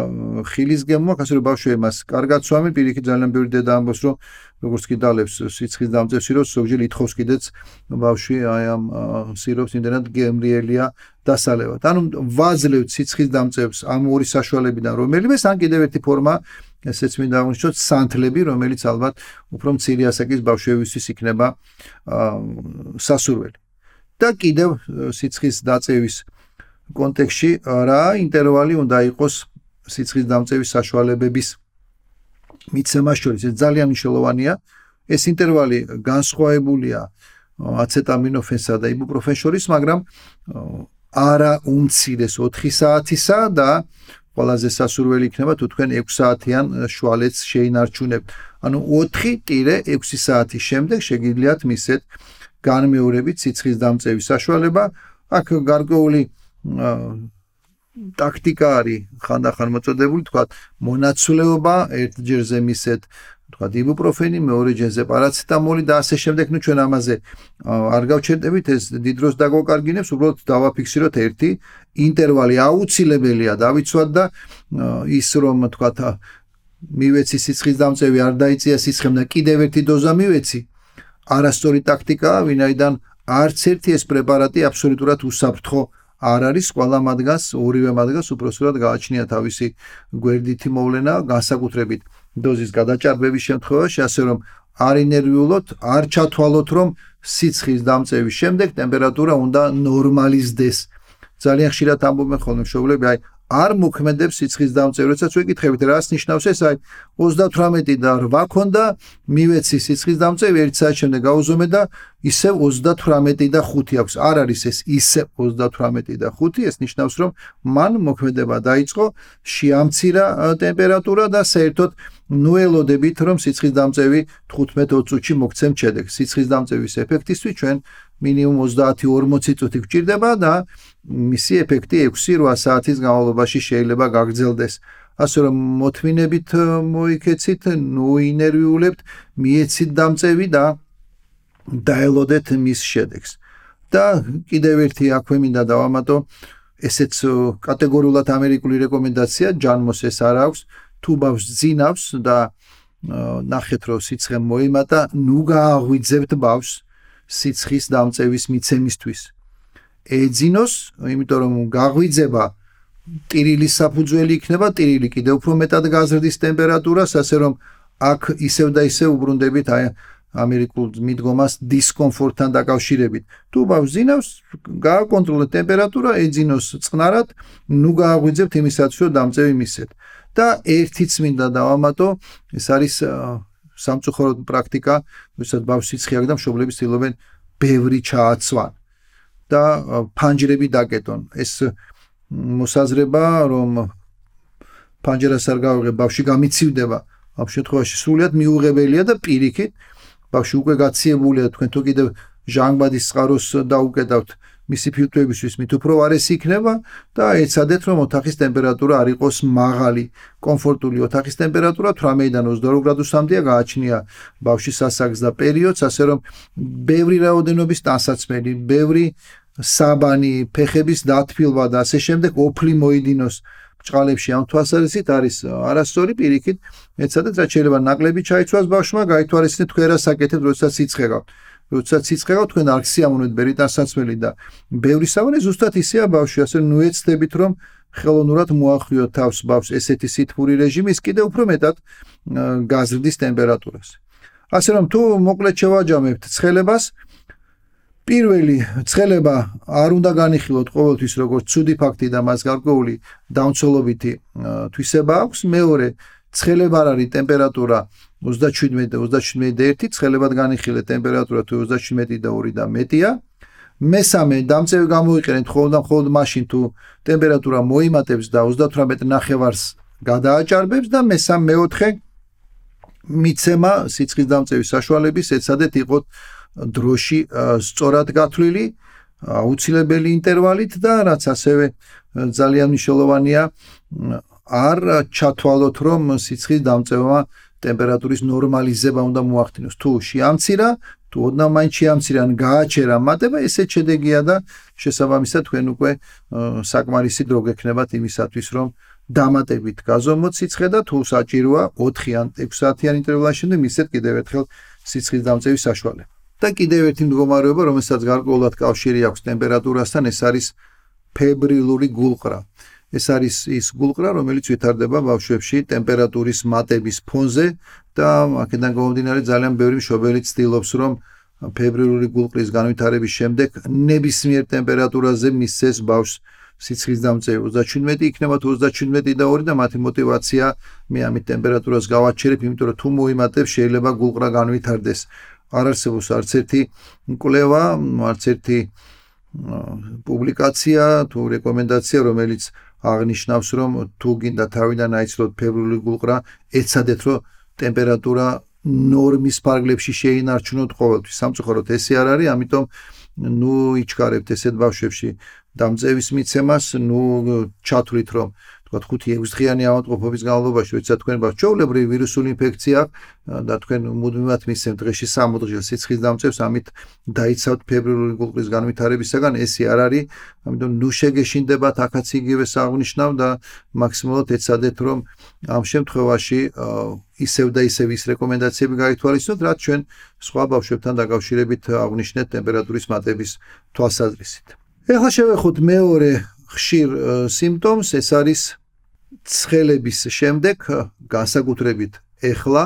ხილის გემო ასე რომ ბავშვი მას კარგად სვამენ, პირიქით ძალიან ბევრი დედა ამბობს, რომ როგორც კი დალებს სიცხის დამწევ სიროფს, ზოგჯერ ითხოვს კიდეც ბავშვი აი ამ სიროფს იმდენად გემრიელია დასალევად. ანუ ვაძლევთ სიცხის დამწევს ამ ორი საშუალებიდან რომელიმე, ან კიდევ ერთი ფორმა ესეც მინდა აღნიშნოთ სანთლები, რომელიც ალბათ უფრო მცირე ასაკის ბავშვებისთვის იქნება სასურველი. და კიდევ სიცხის დაწევის კონტექსში რა ინტერვალი უნდა იყოს სიცხის დამწევის საშუალებების მიცემას შორის? ეს ძალიან მნიშვნელოვანია. ეს ინტერვალი განსხვავებულია აცეტამინოფენსა და იბუპროფენს შორის მაგრამ არა უმცირეს 4 საათისა და ყველაზე სასურველი იქნება თუ თქვენ 6 საათიან შუალედს შეინარჩუნებთ ანუ 4-6 საათის შემდეგ შეგიძლიათ მისცეთ განმეორებით სიცხის დამწევის საშუალება. აქ გარკვეული ტაქტიკა არის ხანდახან მოწოდებული, თქვა მონაცვლეობა ერთჯერზე მისეთ, თქვა იბუპროფენი, მეორე ჯერზე პარაცეტამოლი და ასე შემდეგ, ну ჩვენ ამაზე არ გავჩერდებით, ეს დიდროს დაგვაკარგინებს, უბრალოდ დავაფიქსიროთ ერთი ინტერვალი აუცილებელია დავიცვათ და ის რომ თქვა მივეცი სიცხის დამწევი არ დაიწია სიცხემ და კიდევ ერთი დოზა მივეცი. არასწორი ტაქტიკაა, ვინაიდან არც ერთი ეს პრეპარატი აბსოლუტურად უსაფრთხო არ არის ყველა მათგანს ორივე მათგანს უпроსურად გააჩნია თავისი გვერდითი მოვლენა განსაკუთრებით დოზის გადაჭარბების შემთხვევაში ასე რომ არ ინერვიულოთ, არ ჩათვალოთ რომ სიცხის დამწევის შემდეგ ტემპერატურა უნდა ნორმალიზდეს. ძალიან ხშირად ამბობენ ხოლმე მშობლები, აი არ მოქმედებს სიცხის დამწევი, როდესაც ვიკითხებით რას ნიშნავს ეს, აი 38 და 8 ქონდა, მივეცი სიცხის დამწევი, ერთ საათს შემდეგ გაუზომე და ისევ 38 და 5 აქვს. არ არის ეს ისე 38 და 5, ეს ნიშნავს რომ მან მოქმედება დაიწყო, შეამცირა ტემპერატურა და საერთოდ ნუელოდებით რომ სიცხის დამწევი 15-20 წუთში მოგცემ შედეგს. სიცხის დამწევის ეფექტისთვის ჩვენ მინიმუმ 30-40 წუთი გვჭირდება და მისი ეფექტი 6-8 საათის განმავლობაში შეიძლება გაგრძელდეს. ასე რომ მოთმინებით მოიქეცით, ნუ ინერვიულებთ, მიეცით დამწევი და დაელოდეთ მის შედეგს. და კიდევ ერთი აქვე მინდა დავამატო, ესეც კატეგორიულად ამერიკული რეკომენდაცია, ჯანმოს ეს არ აქვს, თუ ბავს ძინავს და ნახეთ რომ სიცხე მოიმატა, ნუ გააღვიძებთ ბავს სიცხის დამწევის მიცემისთვის. ეძინოს, იმიტომ რომ გაღვიძება ტირილის საფუძველი იქნება, ტირილი კიდევ უფრო მეტად გაზრდის ტემპერატურას, ასე რომ აქ ისევ და ისევ უბრუნდებით აი ამერიკულ მიდგომას დისკომფორტთან დაკავშირებით. თუ ბავშვინავს, გააკონტროლეთ ტემპერატურა, ეძინოს წყნარად, ნუ გააღვიძებთ იმისათვის, რომ დამწევი მისცეთ. და ერთიც მინდა დავამატო, ეს არის სამწუხაროდ პრაქტიკა, ვისაც ბავშვი ცხიაკ და მშობლები ცდილობენ ბევრი ჩააცვან. და ფანჯრები დაკეტონ. ეს მოსაზრება, რომ ფანჯრას არ გავიღებ, ბავშვი გამიცივდება, ამ შემთხვევაში სრულიად მიუღებელია და პირიქით ბავშვი უკვე გაციებულია, თქვენ თუ კიდევ ჟანგბადის წყაროს დაუკეტავთ მისი ფილტრებისთვის მით უფრო ვარესი იქნება და ეცადეთ რომ ოთახის ტემპერატურა არ იყოს მაღალი, კომფორტული ოთახის ტემპერატურა 18-დან 22 გრადუსამდეა გააჩნია ბავშვის სასაგს და პერიოდს, ასე რომ ბევრი რაოდენობის ტანსაცმელი, ბევრი საბანი, ფეხების დათბილვა და ასე შემდეგ ოფლი მოიდინოს ჭყალებში ამ თვალსაზრისით არის არასწორი პირიქით. ეცადეთ რაც შეიძლება ნაკლები ჩაიცვას ბავშვმა გაითვალისწინეთ თქვენ რა საკეთებთ როდესაც იცხრება როცა ცისკერა თქვენ არქსი ამონებერი დასაცველი და ბევრი სავანე ზუსტად ისეა ბავშვი, ასე ნუ ეცდებით რომ ხელოვნურად მოახიოთ თავს ბავშვს ესეთი სითბური რეჟიმის კიდე უფრო მეტად გაზრდის ტემპერატურას. ასე რომ თუ მოკლედ შევაჯამებთ ცხელებას, პირველი ცხელება არ უნდა განიხილოთ ყოველთვის როგორც ცუდი ფაქტი და მას გარკვეული დაუნცველობითი თვისება აქვს. მეორე ცხელება არ არის ტემპერატურა 0 37-37.1 ცხელებად განიხილე ტემპერატურა თუ 37 და 2 და მეტია. მესამე დამწევი გამოიყენეთ ხოლმე და ხოლმე მაშინ თუ ტემპერატურა მოიმატებს და 38.5-ს გადააჭარბებს და მესამე მეოთხე მიცემა სიცხის დამწევის საშუალების ეცადეთ იყოთ დროში სწორად გათვლილი აუცილებელი ინტერვალით და რაც ასევე ძალიან მნიშვნელოვანია არ ჩათვალოთ რომ სიცხის დამწევა ტემპერატურის ნორმალიზება უნდა მოახდინოს თუ შეამცირა თუ ოდნავ მაინც შეამცირა ან გააჩერა მატება ესეც შედეგია და შესაბამისად თქვენ უკვე საკმარისი დრო გექნებათ იმისათვის რომ დამატებით გაზომოთ სიცხე და თუ საჭიროა 4 ან 6 საათიან ინტერვალში მისცეთ კიდევ ერთხელ სიცხის დამწევის საშუალება და კიდევ ერთი მდგომარეობა, რომელსაც გარკვეულად კავშირი აქვს ტემპერატურასთან, ეს არის ფებრილური გულყრა. ეს არის ის გულყრა, რომელიც ვითარდება ბავშვებში ტემპერატურის მატების ფონზე და აქედან გამომდინარე ძალიან ბევრი მშობელი ცდილობს, რომ ფებრუარული გულყრის განვითარების შემდეგ ნებისმიერ ტემპერატურაზე მისცეს ბავშვს სიცხის დამწევი 37 იქნება 37 და 2 და მათი мотиваცია მე ამით ტემპერატურას გავაჩერებ, იმიტომ რომ თუ მოიმატებ შეიძლება გულყრა განვითარდეს. არ არსებობს არც ერთი კვლევა, არც ერთი პუბლიკაცია თუ რეკომენდაცია, რომელიც აღნიშნავს, რომ თუ გინდა თავიდან აიცლოთ ფებრილი გულყრა, ეცადეთ, რომ ტემპერატურა ნორმის ფარგლებში შეინარჩუნოთ ყოველთვის. სამწუხაროდ ესე არ არის, ამიტომ ნუ იჩქარებთ ესეთ ბავშვებში დამწევის მიცემას, ნუ ჩათვლით, რომ თქვა 5-6 დღიანი ავადმყოფობის განმავლობაში, როცა თქვენ ბავშვს ჩაოლებრივი ვირუსული ინფექცია და თქვენ მუდმივად მისცემთ დღეში 3 დღეში სიცხის დამწევს, ამით დაიცავთ ფებრილური გულყრის განვითარებისაგან, ესე არ არის, ამიტომ ნუ შეგეშინდებათ აქაც იგივე საღვნიშნავ და მაქსიმალურად ეცადეთ, რომ ამ შემთხვევაში ისევ და ისევ ის რეკომენდაციები გაითვალისწინოთ, რაც ჩვენ სხვა ბავშვებთან დაკავშირებით აღნიშნეთ ტემპერატურის მატების თვალსაზრისით. ეხლა შევეხოთ მეორე ხშირ სიმპტომს ეს არის ცხელების შემდეგ განსაკუთრებით ეხლა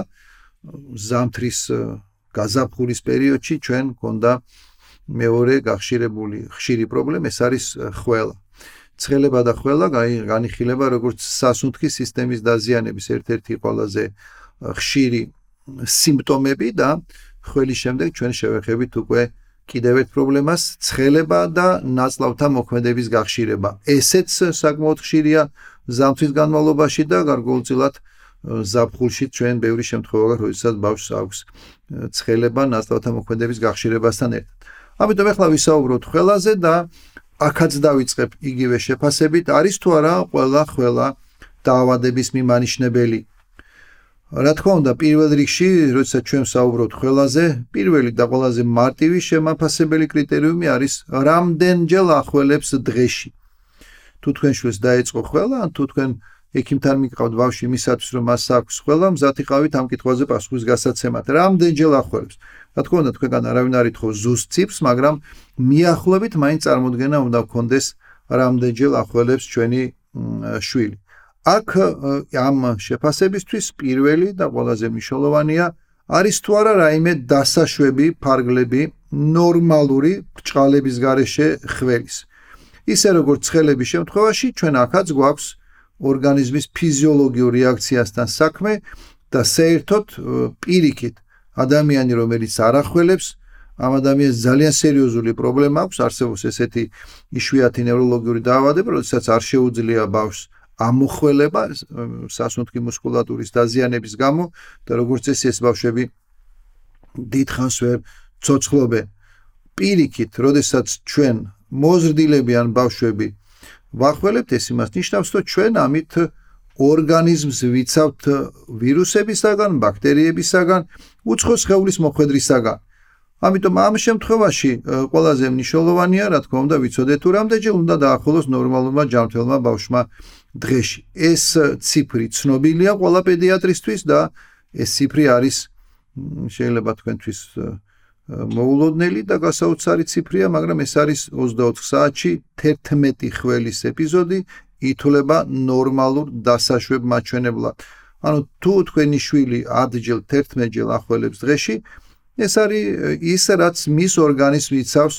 ზამთრის გაზაფხულის პერიოდში ჩვენ გქონდა მეორე გახშირებული ხშირი პრობლემა ეს არის ხველა. ცხელება და ხველა განიხილება როგორც სასუნთქის სისტემის დაზიანების ერთ-ერთი ყველაზე ხშირი სიმპტომები და ხველის შემდეგ ჩვენ შევეხებით უკვე კიდევ ერთ პრობლემას ცხელება და ნაწლავთა მოქმედების გახშირება. ესეც საკმაოდ ხშირია ზამთრის განმავლობაში და გარკვეულწილად ზაფხულში ჩვენ ბევრი შემთხვევაა, როდესაც ბავშვს აქვს ცხელება ნაწლავთა მოქმედების გახშირებასთან ერთად. ამიტომ ახლა ვისაუბროთ ხელაზე და აქაც დავიწყებ იგივე შეფასებით, არის თუ არა ყველა ყველა დაავადების მიმანიშნებელი რა თქმა უნდა, პირველ რიგში, როდესაც ჩვენ საუბრობთ ხელაზე, პირველი და ყველაზე მარტივი შემაფასებელი კრიტერიუმი არის რამდენჯერ ახველებს დღეში. თუ თქვენ შულს დაეწყო ხელა, ან თუ თქვენ ექიმთან მიყავთ ბავშვი მისათვის, რომ მას აქვს ხელა, მზათი ყავით ამ კითხვაზე პასუხის გასაცემად. რამდენჯერ ახველებს? რა თქმა უნდა, თქვენგან არავინ არ ითხოვს ზუსტ ციფრს, მაგრამ მიახლოებით მაინც წარმოდგენა უნდა გქონდეს რამდენჯერ ახველებს ჩვენი შვილი. აქ ამ შეფასებისთვის პირველი და ყველაზე მნიშვნელოვანია არის თუ არა რაიმე დასაშვები ფარგლები ნორმალური ბრჭყალების გარეშე ხველის. ისე როგორც ცხელების შემთხვევაში ჩვენ ახაც გვაქვს ორგანიზმის ფიზიოლოგიური რეაქციასთან საქმე და საერთოდ პირიქით ადამიანი რომელიც არ ახველებს ამ ადამიანს ძალიან სერიოზული პრობლემა აქვს არსებობს ესეთი იშვიათი ნევროლოგიური დაავადება როდესაც არ შეუძლია ბავშვს ამოხველება სასუნთქი მუსკულატურის დაზიანების გამო და როგორც ეს ეს ბავშვები დიდხანს ვერ ცოცხლობენ. პირიქით, როდესაც ჩვენ მოზრდილები ან ბავშვები ვახველებთ, ეს იმას ნიშნავს, რომ ჩვენ ამით ორგანიზმს ვიცავთ ვირუსებისაგან, ბაქტერიებისაგან, უცხო სხეულის მოხვედრისაგან. ამიტომ ამ შემთხვევაში ყველაზე მნიშვნელოვანია, რა თქმა უნდა, ვიცოდეთ თუ რამდენჯერ უნდა დაახლოს ნორმალურმა ჯანმრთელმა ბავშვმა დღეში. ეს ციფრი ცნობილია ყველა პედიატრისთვის და ეს ციფრი არის შეიძლება თქვენთვის მოულოდნელი და გასაოცარი ციფრია, მაგრამ ეს არის 24 საათში 11 ხველის ეპიზოდი ითვლება ნორმალურ დასაშვებ მაჩვენებლად. ანუ თუ თქვენი შვილი ადჯილ 11 ჯერ ახველებს დღეში, ეს არის ის რაც მის ორგანიზმს იცავს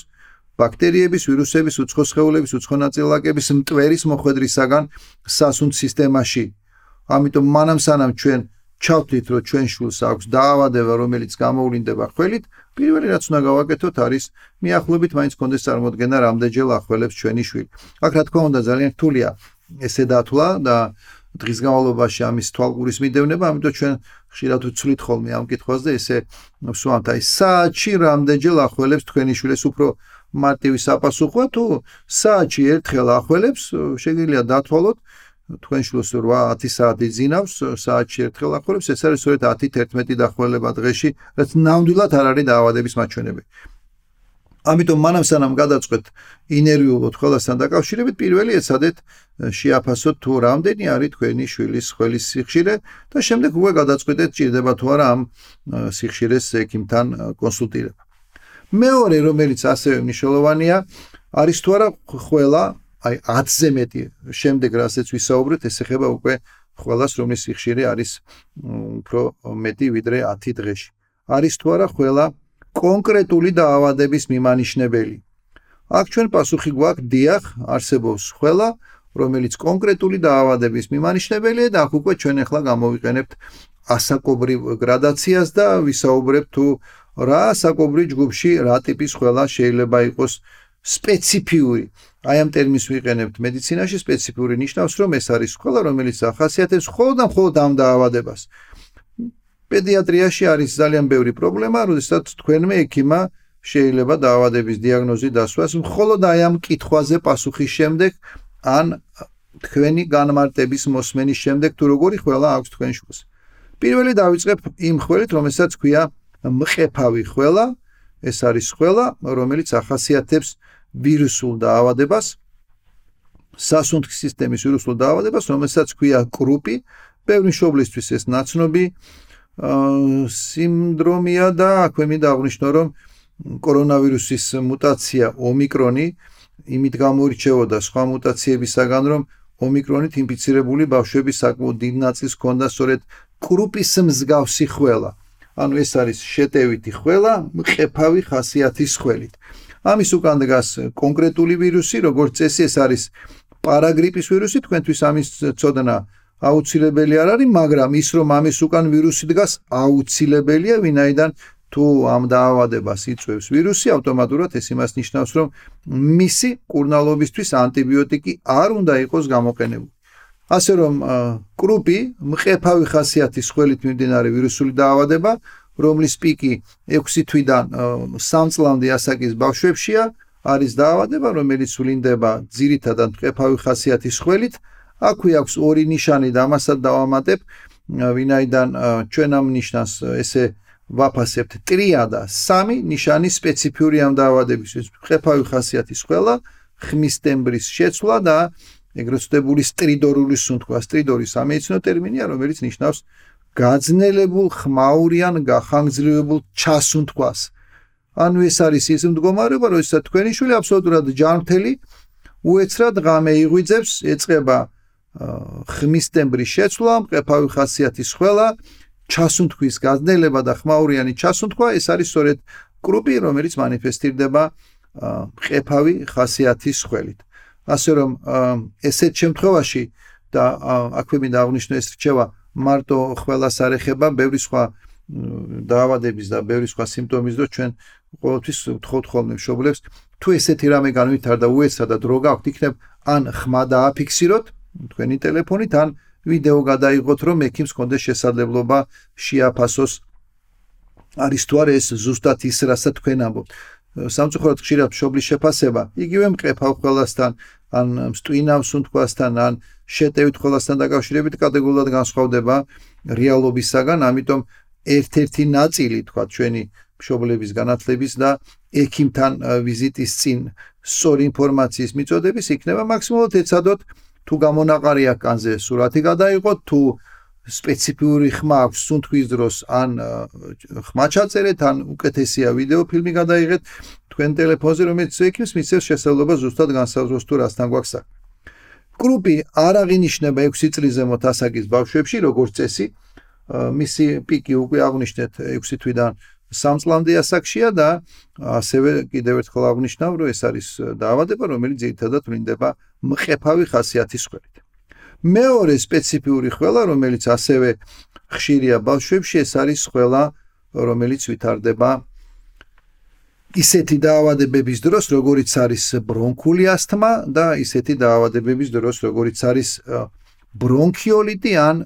ბაქტერიების, ვირუსების, უცხო სხეულების, უცხო ნაწილაკების მტვერის მოხვედრისაგან სასუნთ სისტემაში. ამიტომ მანამ სანამ ჩვენ ჩავთვლით, რომ ჩვენ შულს აქვს დაავადება, რომელიც გამოვლინდება ხველით, პირველი რაც უნდა გავაკეთოთ არის მიახლოებით მაინც კონდეს წარმოქმნა რამდენჯერ ახველებს ჩვენი შვილი. აქ რა თქმა უნდა ძალიან რთულია ესე დათვლა და დღის განმავლობაში ამის თვალყურის მიდევნება, ამიტომ ჩვენ ხშირად ვცვლით ხოლმე ამ კითხვას და ესე ვსვამთ, აი საათში რამდენჯერ ახველებს თქვენი შვილს უფრო მარტივი საპასუხოა თუ საათში ერთხელ ახველებს, შეგიძლია დათვალოთ თქვენ შულს 8-10 საათი ძინავს, საათში ერთხელ ახველებს, ეს არის სწორედ 10-11 დახველება დღეში, რაც ნამდვილად არ არის დაავადების მაჩვენებელი. ამიტომ მანამ სანამ გადაწყვეტ ინერვიულოთ ყველასთან დაკავშირებით, პირველი ეცადეთ შეაფასოთ თუ რამდენი არის თქვენი შვილის ხველის სიხშირე და შემდეგ უკვე გადაწყვეტეთ ჭირდება თუ არა ამ სიხშირეს ექიმთან კონსულტირება. მეორე, რომელიც ასევე მნიშვნელოვანია, არის თუ არა ხველა, აი 10-ზე მეტი შემდეგ რასაც ვისაუბრეთ, ეს ეხება უკვე ხველას, რომლის სიხშირე არის უფრო მეტი ვიდრე 10 დღეში. არის თუ არა ხველა კონკრეტული დაავადების მიმანიშნებელი. აქ ჩვენ პასუხი გვაქვს დიახ, არსებობს ყველა, რომელიც კონკრეტული დაავადების მიმანიშნებელია და აქ უკვე ჩვენ ახლა გამოვიყენებთ ასაკობრივ გრადაციას და ვისაუბრებთ თუ რა ასაკობრივ ჯგუფში რა ტიპის ყველა შეიძლება იყოს სპეციფიური. აი ამ ტერმინს ვიყენებთ მედიცინაში სპეციფიური ნიშნავს რომ ეს არის ყველა რომელიც ახასიათებს მხოლოდ და მხოლოდ ამ დაავადებას. პედიატრიაში არის ძალიან ბევრი პრობლემა, როდესაც თქვენმე ექიმა შეიძლება დაავადების დიაგნოზი დასვას მხოლოდ აი ამ კითხვაზე პასუხის შემდეგ ან თქვენი განმარტების მოსმენის შემდეგ თუ როგორი ხველა აქვს თქვენ შულს. პირველი დავიწყებ იმ ხველით, რომელსაც ქვია მყეფავი ხველა. ეს არის ხველა, რომელიც ახასიათებს ვირუსულ დაავადებას, სასუნთქი სისტემის ვირუსულ დაავადებას, რომელსაც ქვია კრუპი. ბევრი შობლისთვის ეს ნაცნობი სინდრომია და აქვე მინდა აღვნიშნო რომ კორონავირუსის მუტაცია ომიკრონი იმით გამოირჩეოდა სხვა მუტაციებისაგან რომ ომიკრონით ინფიცირებული ბავშვების საკმაოდ დიდ ნაწილს ჰქონდა სწორედ კრუპის მსგავსი ხველა. ანუ ეს არის შეტევითი ხველა, მყეფავი ხასიათის ხველით. ამის უკან დგას კონკრეტული ვირუსი, როგორც წესი ეს არის პარაგრიპის ვირუსი, თქვენთვის ამის ცოდნა აუცილებელი არ არის, მაგრამ ის რომ ამის უკან ვირუსი დგას, აუცილებელია, ვინაიდან თუ ამ დაავადებას იწვევს ვირუსი, ავტომატურად ეს იმას ნიშნავს, რომ მისი კურნალობისთვის ანტიბიოტიკი არ უნდა იყოს გამოყენებული. ასე რომ კრუპი მყეფავი ხასიათის ხველით მიმდინარე ვირუსული დაავადება, რომლის პიკი 6 თვიდან 3 წლამდე ასაკის ბავშვებშია, არის დაავადება, რომელიც ვლინდება ძირითადად მყეფავი ხასიათის ხველით. აქვე აქვს ორი ნიშანი და ამასაც დავამატებ ვინაიდან ჩვენ ამ ნიშნას ესე ვაფასებთ ტრიადა სამი ნიშანი სპეციფიური ამ დაავადებისთვის ხეფავი ხასიათის ყველა ხმის ტემბრის შეცვლა და ეგრეთ წოდებული სტრიდორული სუნთქვა. სტრიდორი სამეცნიერო ტერმინია, რომელიც ნიშნავს გაძნელებულ, ხმაურიან, გახანგრძლივებულ ჩასუნთქვას. ანუ ეს არის ის მდგომარეობა, როდესაც თქვენი შვილი აბსოლუტურად ჯანმრთელი უეცრად ღამე იღვიძებს, ეწება ხმისტემბრის შეცვლა, მყეფავი ხასიათის ხველა, ჩასუნთქვის გაძნელება და ხმაურიანი ჩასუნთქვა, ეს არის სწორედ კრუპი, რომელიც манифестირდება მყეფავი ხასიათის ხველით. ასე რომ ესეთ შემთხვევაში და აქვე მინდა აღნიშნო ეს რჩევა მარტო ხველას არ ეხება, ბევრი სხვა დაავადების და ბევრი სხვა სიმპტომის და ჩვენ ყოველთვის ვთხოვთ ხოლმე მშობლებს თუ ესეთი რამე განვითარდა უეცრად და დრო გაქვთ, იქნებ ან ხმა დააფიქსიროთ თქვენი ტელეფონით ან ვიდეო გადაიღოთ, რომ ექიმს კონდეს შესაძლებლობა შეაფასოს არის თუ არა ეს ზუსტად ის, რასაც თქვენ ამბობთ. სამწუხაროდ ხშირად მშობლის შეფასება იგივე მყეფავ ყველასთან ან სტვინავ სუნთქვასთან ან შეტევით ყველასთან დაკავშირებით კატეგორიულად განსხვავდება რეალობისაგან, ამიტომ ერთ-ერთი ნაწილი თქვა ჩვენი მშობლების განათლების და ექიმთან ვიზიტის წინ სწორი ინფორმაციის მიწოდების იქნება მაქსიმალურად ეცადოთ თუ გამონაყარი აქვს კანზე სურათი გადაიღოთ თუ სპეციფიური ხმა აქვს სუნთქვის დროს ან ხმა ჩაწერეთ ან უკეთესია ვიდეო ფილმი გადაიღეთ თქვენ ტელეფონზე რომელიც ექიმს მისცეს შესაძლებლობა ზუსტად განსაზღვროს თუ რასთან გვაქვს საქმე. კრუპი არ აღინიშნება 6 წლის ზემოთ ასაკის ბავშვებში როგორც წესი მისი პიკი უკვე აღნიშნეთ 6 თვიდან სამ წლამდე ასაკშია და ასევე კიდევ ერთხელ აღნიშნავ რომ ეს არის დაავადება რომელიც ძირითადად ვლინდება მყეფავი ხასიათის ხვრით. მეორე სპეციფიური ხველა რომელიც ასევე ხშირია ბავშვებში ეს არის ხველა რომელიც ვითარდება ისეთი დაავადებების დროს როგორიც არის ბრონქული ასთმა და ისეთი დაავადებების დროს როგორიც არის ბრონქიოლიტი ან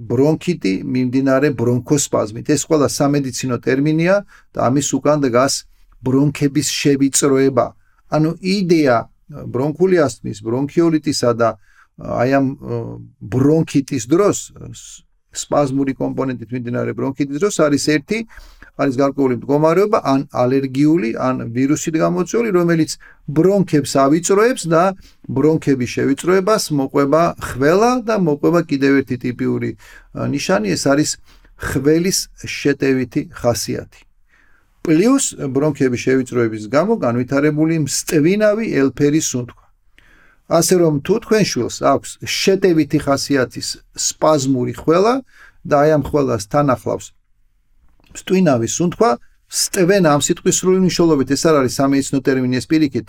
ბრონქიტი მიმდინარე ბრონქოსპაზმით. ეს ყველა სამედიცინო ტერმინია და ამის უკან დგას ბრონქების შევიწროება. ანუ იდეა ბრონქული ასთმის, ბრონქიოლიტისა და აი ამ ბრონქიტის დროს სპაზმური კომპონენტით მიმდინარე ბრონქიტის დროს არის ერთი არის გარკვეული მდგომარეობა ან ალერგიული ან ვირუსით გამოწვეული რომელიც ბრონქებს ავიწროებს და ბრონქების შევიწროებას მოყვება ხველა და მოყვება კიდევ ერთი ტიპიური ნიშანი ეს არის ხველის შეტევითი ხასიათი პლუს ბრონქების შევიწროების გამო განვითარებული მსტვინავი ელფერის სუნთქვა. ასე რომ თუ თქვენ შულს აქვს შეტევითი ხასიათის სპაზმური ხველა და აი ამ ხველას თან ახლავს სტვინავი სუნთქვა სტვენ ამ სიტყვის სრული მნიშვნელობით. ეს არ არის სამეცნიერო ტერმინი ეს პირიქით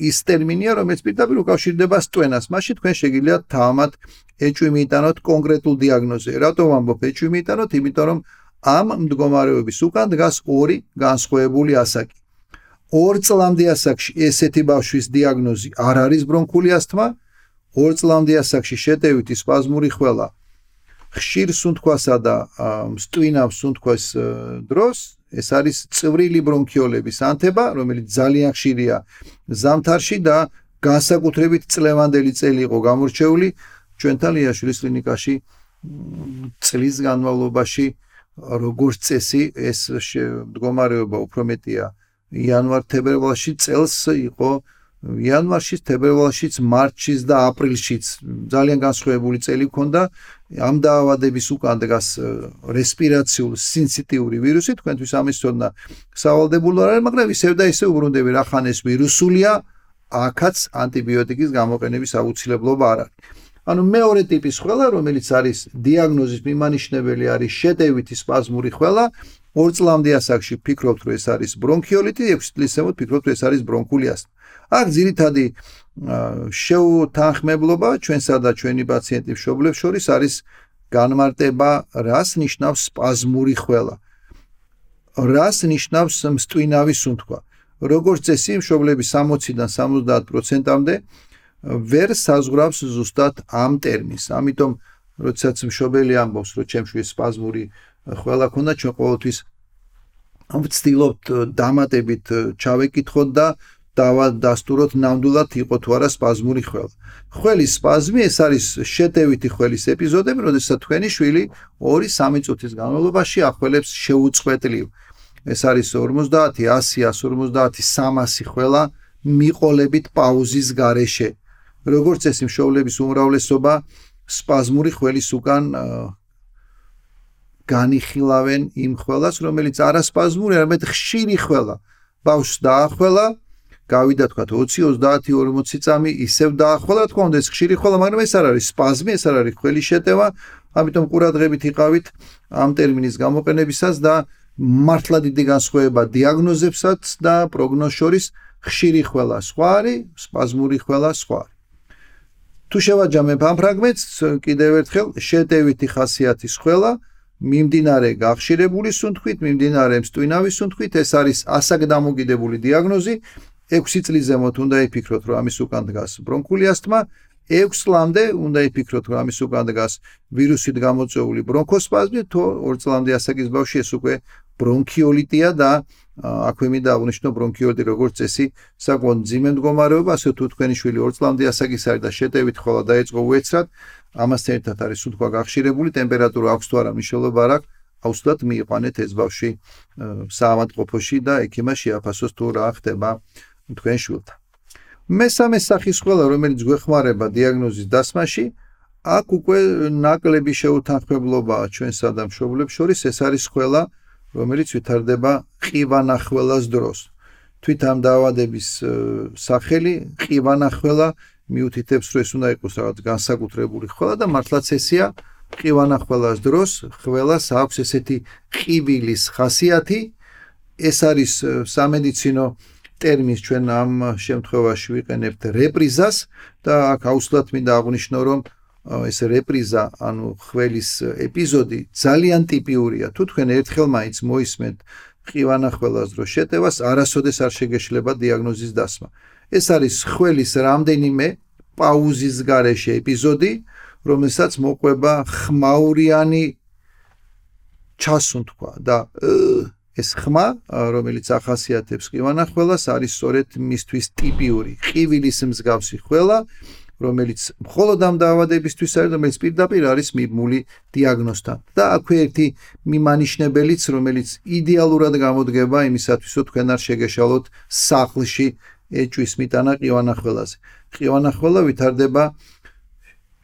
ის ტერმინია რომელიც პირდაპირ უკავშირდება სტვენას. მაშინ თქვენ შეგიძლიათ თავად ეჭვი მიიტანოთ კონკრეტულ დიაგნოზზე. რატომ ამბობ ეჭვი მიიტანოთ? იმიტომ რომ ამ მდგომარეობის უკან დგას ორი განსხვავებული ასაკი. ორ წლამდე ასაკში ესეთი ბავშვის დიაგნოზი არ არის ბრონქული ასთმა ორ წლამდე ასაკში შეტევითი სპაზმური ხველა ხშირ სუნთქვასა და სტვინავ სუნთქვას დროს ეს არის წვრილი ბრონქიოლების ანთება, რომელიც ძალიან ხშირია ზამთარში და განსაკუთრებით წლევანდელი წელი იყო გამორჩეული. ჩვენთან ლიაშვილის კლინიკაში წლის განმავლობაში როგორც წესი ეს მდგომარეობა უფრო მეტია იანვარ-თებერვალში წელს იყო იანვარში, თებერვალშიც, მარტშიც და აპრილშიც ძალიან განსხვავებული წელი ქონდა. ამ დაავადების უკან დგას რესპირაციულ სენსიტიური ვირუსი, თქვენთვის ამის თქმა სავალდებულო არ არის, მაგრამ ისევ და ისევ უბრუნდები რა ხან ეს ვირუსულია, აქაც ანტიბიოტიკის გამოყენების აუცილებლობა არ არის. ანუ მეორე ტიპის ხველა, რომელიც არის დიაგნოზის მიმანიშნებელი არის შეტევითი სპაზმური ხველა, ორ წლამდე ასაკში ფიქრობთ, რომ ეს არის ბრონქიოლიტი, 6 წლის ზემოთ ფიქრობთ, რომ ეს არის ბრონქული ასთმა. აქ ძირითადი შეუთანხმებლობა ჩვენსა და ჩვენი პაციენტის მშობლებს შორის არის განმარტება, რას ნიშნავს სპაზმური ხველა. რას ნიშნავს მსტვინავი სუნთქვა. როგორც წესი, მშობლების 60-დან 70%-მდე ვერ საზღვრავს ზუსტად ამ ტერმინს. ამიტომ, როდესაც მშობელი ამბობს, რომ ჩემში სპაზმური ხველა ქონდა, ჩვენ ყოველთვის ვცდილობთ დამატებით ჩავეკითხოთ და დავადასტუროთ ნამდვილად იყო თუ არა სპაზმური ხველა. ხველის სპაზმი ეს არის შეტევითი ხველის ეპიზოდები, როდესაც თქვენი შვილი 2-3 წუთის განმავლობაში ახველებს შეუწყვეტლივ. ეს არის 50, 100, 150, 300 ხველა მიყოლებით პაუზის გარეშე. როგორც ეს მშობლების უმრავლესობა სპაზმური ხველის უკან განიხილავენ იმ ხველას, რომელიც არასპაზმური, არამედ ხშირი ხველა. ბავშვს დაახველა, გავიდა თქვა 20-30-40 წამი ისევ დაახვალა თქვა უნდა ეს ხშირი ხვალა მაგრამ ეს არ არის სპაზმი ეს არ არის ხელი შეტევა ამიტომ ყურადღებით იყავით ამ ტერმინის გამოყენებისას და მართლა დიდი განსხვავება დიაგნოზებსაც და პროგნოზ შორის ხშირი ხვალა სხვა არის სპაზმური ხვალა სხვა თუ შევაჯამებ ამ ფრაგმენტს კიდევ ერთხელ შეტევითი ხასიათის ხვალა მიმდინარე გახშირებული სუნთქვით, მიმდინარე მსტვინავი სუნთქვით, ეს არის ასაკდამოკიდებული დიაგნოზი, 6 წლის ზემოთ უნდა იფიქროთ, რომ ამის უკან დგას ბრონქული ასთმა, 6 წლამდე უნდა იფიქროთ, რომ ამის უკან დგას ვირუსით გამოწვეული ბრონქოსპაზმი, თუ 2 წლამდე ასაკის ბავშვი ეს უკვე ბრონქიოლიტია და აქვე მინდა აღნიშნო ბრონქიოლიტი როგორც წესი საკმაოდ ძიმე მდგომარეობა, ასე თუ თქვენი შვილი 2 წლამდე ასაკის არის და შეტევით ხოლმე დაიწყო უეცრად, ამასთან ერთად არის სუნთქვა გახშირებული, ტემპერატურა აქვს თუ არა მნიშვნელობა არ აქვს. აუცილებლად მიიყვანეთ ეს ბავშვი საავადმყოფოში და ექიმას შეაფასოს თუ რა ხდება თქვენ შვილთან. მესამე სახის ყველა რომელიც გვეხმარება დიაგნოზის დასმაში, აქ უკვე ნაკლები შეუთანხმებლობაა ჩვენსა და მშობლებს შორის, ეს არის ყველა რომელიც ვითარდება ყივანახველას დროს. თვით ამ დაავადების სახელი ყივანახველა მიუთითებს რომ ეს უნდა იყოს რაღაც განსაკუთრებული ხვალა და მართლაც ესია ყივანახველას დროს ხველას აქვს ესეთი ყივილის ხასიათი ეს არის სამედიცინო ტერმინს ჩვენ ამ შემთხვევაში ვიყენებთ რეპრიზას და აქ აუცილებლად მინდა აღვნიშნო რომ ეს რეპრიზა ანუ ხველის ეპიზოდი ძალიან ტიპიურია. თუ თქვენ ერთხელ მაინც მოისმენთ ყივანახველას დროს შეტევას არასოდეს არ შეგეშლება დიაგნოზის დასმა. ეს არის ხველის რამდენიმე პაუზის გარეშე ეპიზოდი რომელსაც მოყვება ხმაურიანი ჩასუნთქვა და ეს ხმა რომელიც ახასიათებს ყივანახველას არის სწორედ მისთვის ტიპიური ყივილის მსგავსი ხველა რომელიც მხოლოდ ამ დაავადებისთვის არის რომელიც პირდაპირ არის მიმული დიაგნოსთან და აქვე ერთი მიმანიშნებელიც რომელიც იდეალურად გამოდგება იმისათვის რომ თქვენ არ შეგეშალოთ სახლში ეჭვის მიტანა ყივანახველაზე ყივანახველა ვითარდება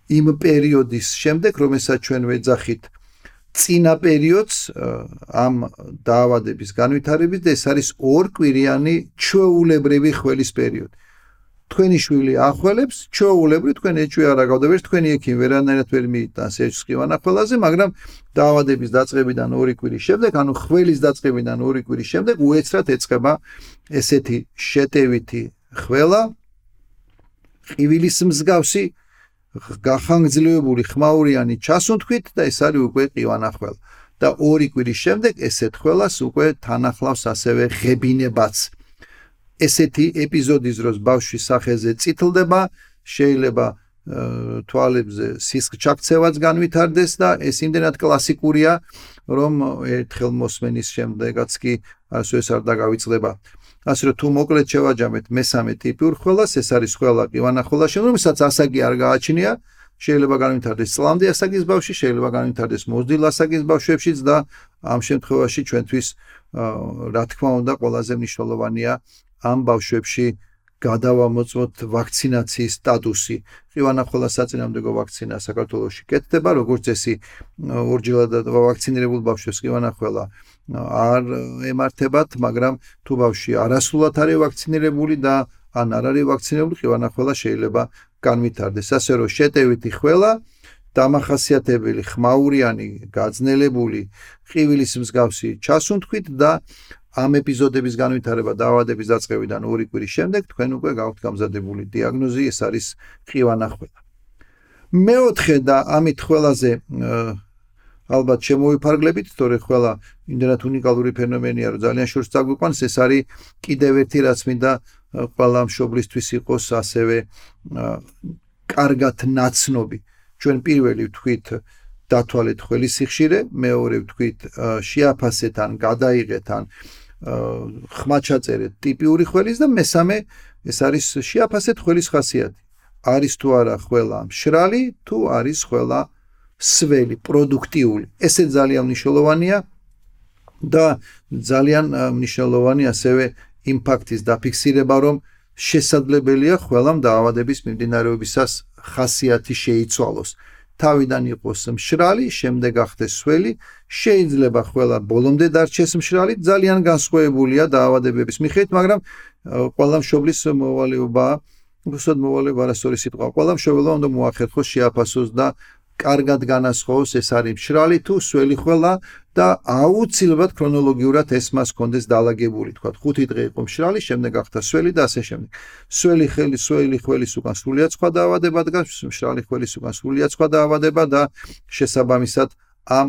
იმ პერიოდის შემდეგ, რომელსაც ჩვენ ვეძახით წინა პერიოდს ამ დაავადების განვითარების და ეს არის ორკვირიანი ჩვეულებრივი ხველის პერიოდი. თქვენი შვილი ახველებს, ჩვეულებრივ თქვენ ეჭვი არ აგავდებთ, თქვენი ექიმი ვერანაირად ვერ მიიტანს ეჭვს ყივანახველაზე, მაგრამ დაავადების დაწყებიდან ორი კვირის შემდეგ, ანუ ხველის დაწყებიდან ორი კვირის შემდეგ უეცრად ეწება ესეთი შეტევითი ხველა ყივილის მსგავსი გახანგრძლივებული ხმაურიანი ჩასუნთქვით და ეს არის უკვე ყივანახვალ და ორი კვირის შემდეგ ესეთ ხელას უკვე თანახლავს ასევე ღებინებაც ესეთი ეპიზოდის დროს ბავშვის სახეზე წითლდება შეიძლება თვალებზე სისხლჩაქცევაც განვითარდეს და ეს იმდენად კლასიკურია რომ ერთხელ მოსმენის შემდეგაც კი ასე ეს არ დაგავიწყდება. ასე რომ თუ მოკლედ შევაჯამეთ მესამე ტიპი ურხველას, ეს არის ყველა ყივანახველაში, რომელსაც ასაკი არ გააჩნია, შეიძლება განვითარდეს წლამდე ასაკის ბავშვი, შეიძლება განვითარდეს მოზრდილ ასაკის ბავშვებშიც და ამ შემთხვევაში ჩვენთვის რა თქმა უნდა ყველაზე მნიშვნელოვანია ამ ბავშვებში გადავამოწმოთ ვაქცინაციის სტატუსი. ყივანახველას საწინააღმდეგო ვაქცინა საქართველოში კეთდება, როგორც წესი ორჯერ ვაქცინირებულ ბავშვებს ყივანახველა არ ემართებათ, მაგრამ თუ ბავშვი არასრულად არის ვაქცინირებული და ან არ არის ვაქცინირებული, ყივანახველა შეიძლება განვითარდეს. ასე რომ შეტევითი ხველა დამახასიათებელი ხმაურიანი გაძნელებული ყივილის მსგავსი ჩასუნთქვით და ამ ეპიზოდების განვითარება დაავადების დაწყებიდან ორი კვირის შემდეგ თქვენ უკვე გაქვთ გამზადებული დიაგნოზი, ეს არის ყივანახველა. მეოთხე და ამით ყველაზე ალბათ შემოიფარგლებით, თორე ყველა იმდენად უნიკალური ფენომენია, რომ ძალიან შორს წაგვიყვანს, ეს არის კიდევ ერთი რაც მინდა ყველა მშობლისთვის იყოს ასევე კარგად ნაცნობი. ჩვენ პირველი ვთქვით დათვალეთ ხელი სიხშირე, მეორე ვთქვით შეაფასეთ ან გადაიღეთ ან ხმაჩაწერეთ ტიპიური ხველის და მესამე ეს არის შეაფასეთ ხველის ხასიათი. არის თუ არა ხველა მშრალი, თუ არის ხველა სველი, პროდუქტიული. ესე ძალიან მნიშვნელოვანია და ძალიან მნიშვნელოვანი ასევე იმ ფაქტის დაფიქსირება, რომ შესაძლებელია ყველამ დაავადების მიმდინარეობისას ხასიათი შეიცვალოს. თავიდან იყოს მშრალი, შემდეგ ახდეს სველი, შეიძლება ყველა ბოლომდე დარჩეს მშრალი, ძალიან განსხვავებულია დაავადებების მიხედვით, მაგრამ ყველა მშობლის მოვალეობა, უბრალოდ მოვალეობა არასორი სიტყვა. ყველა მშობელმა უნდა მოახერხოს შეაფასოს და კარგად განასხვაოს ეს არის მშრალი თუ სველი ხველა და აუცილებლად ქრონოლოგიურად ეს მას კონდეს დაალაგებული. თქვა 5 დღე იყო მშრალი შემდეგ ახთა სველი და ასე შემდეგ. სველი ხელი სველი ხველის უკან სრულიად სხვა დაავადება დგას მშრალი ხველის უკან სრულიად სხვა დაავადება და შესაბამისად ამ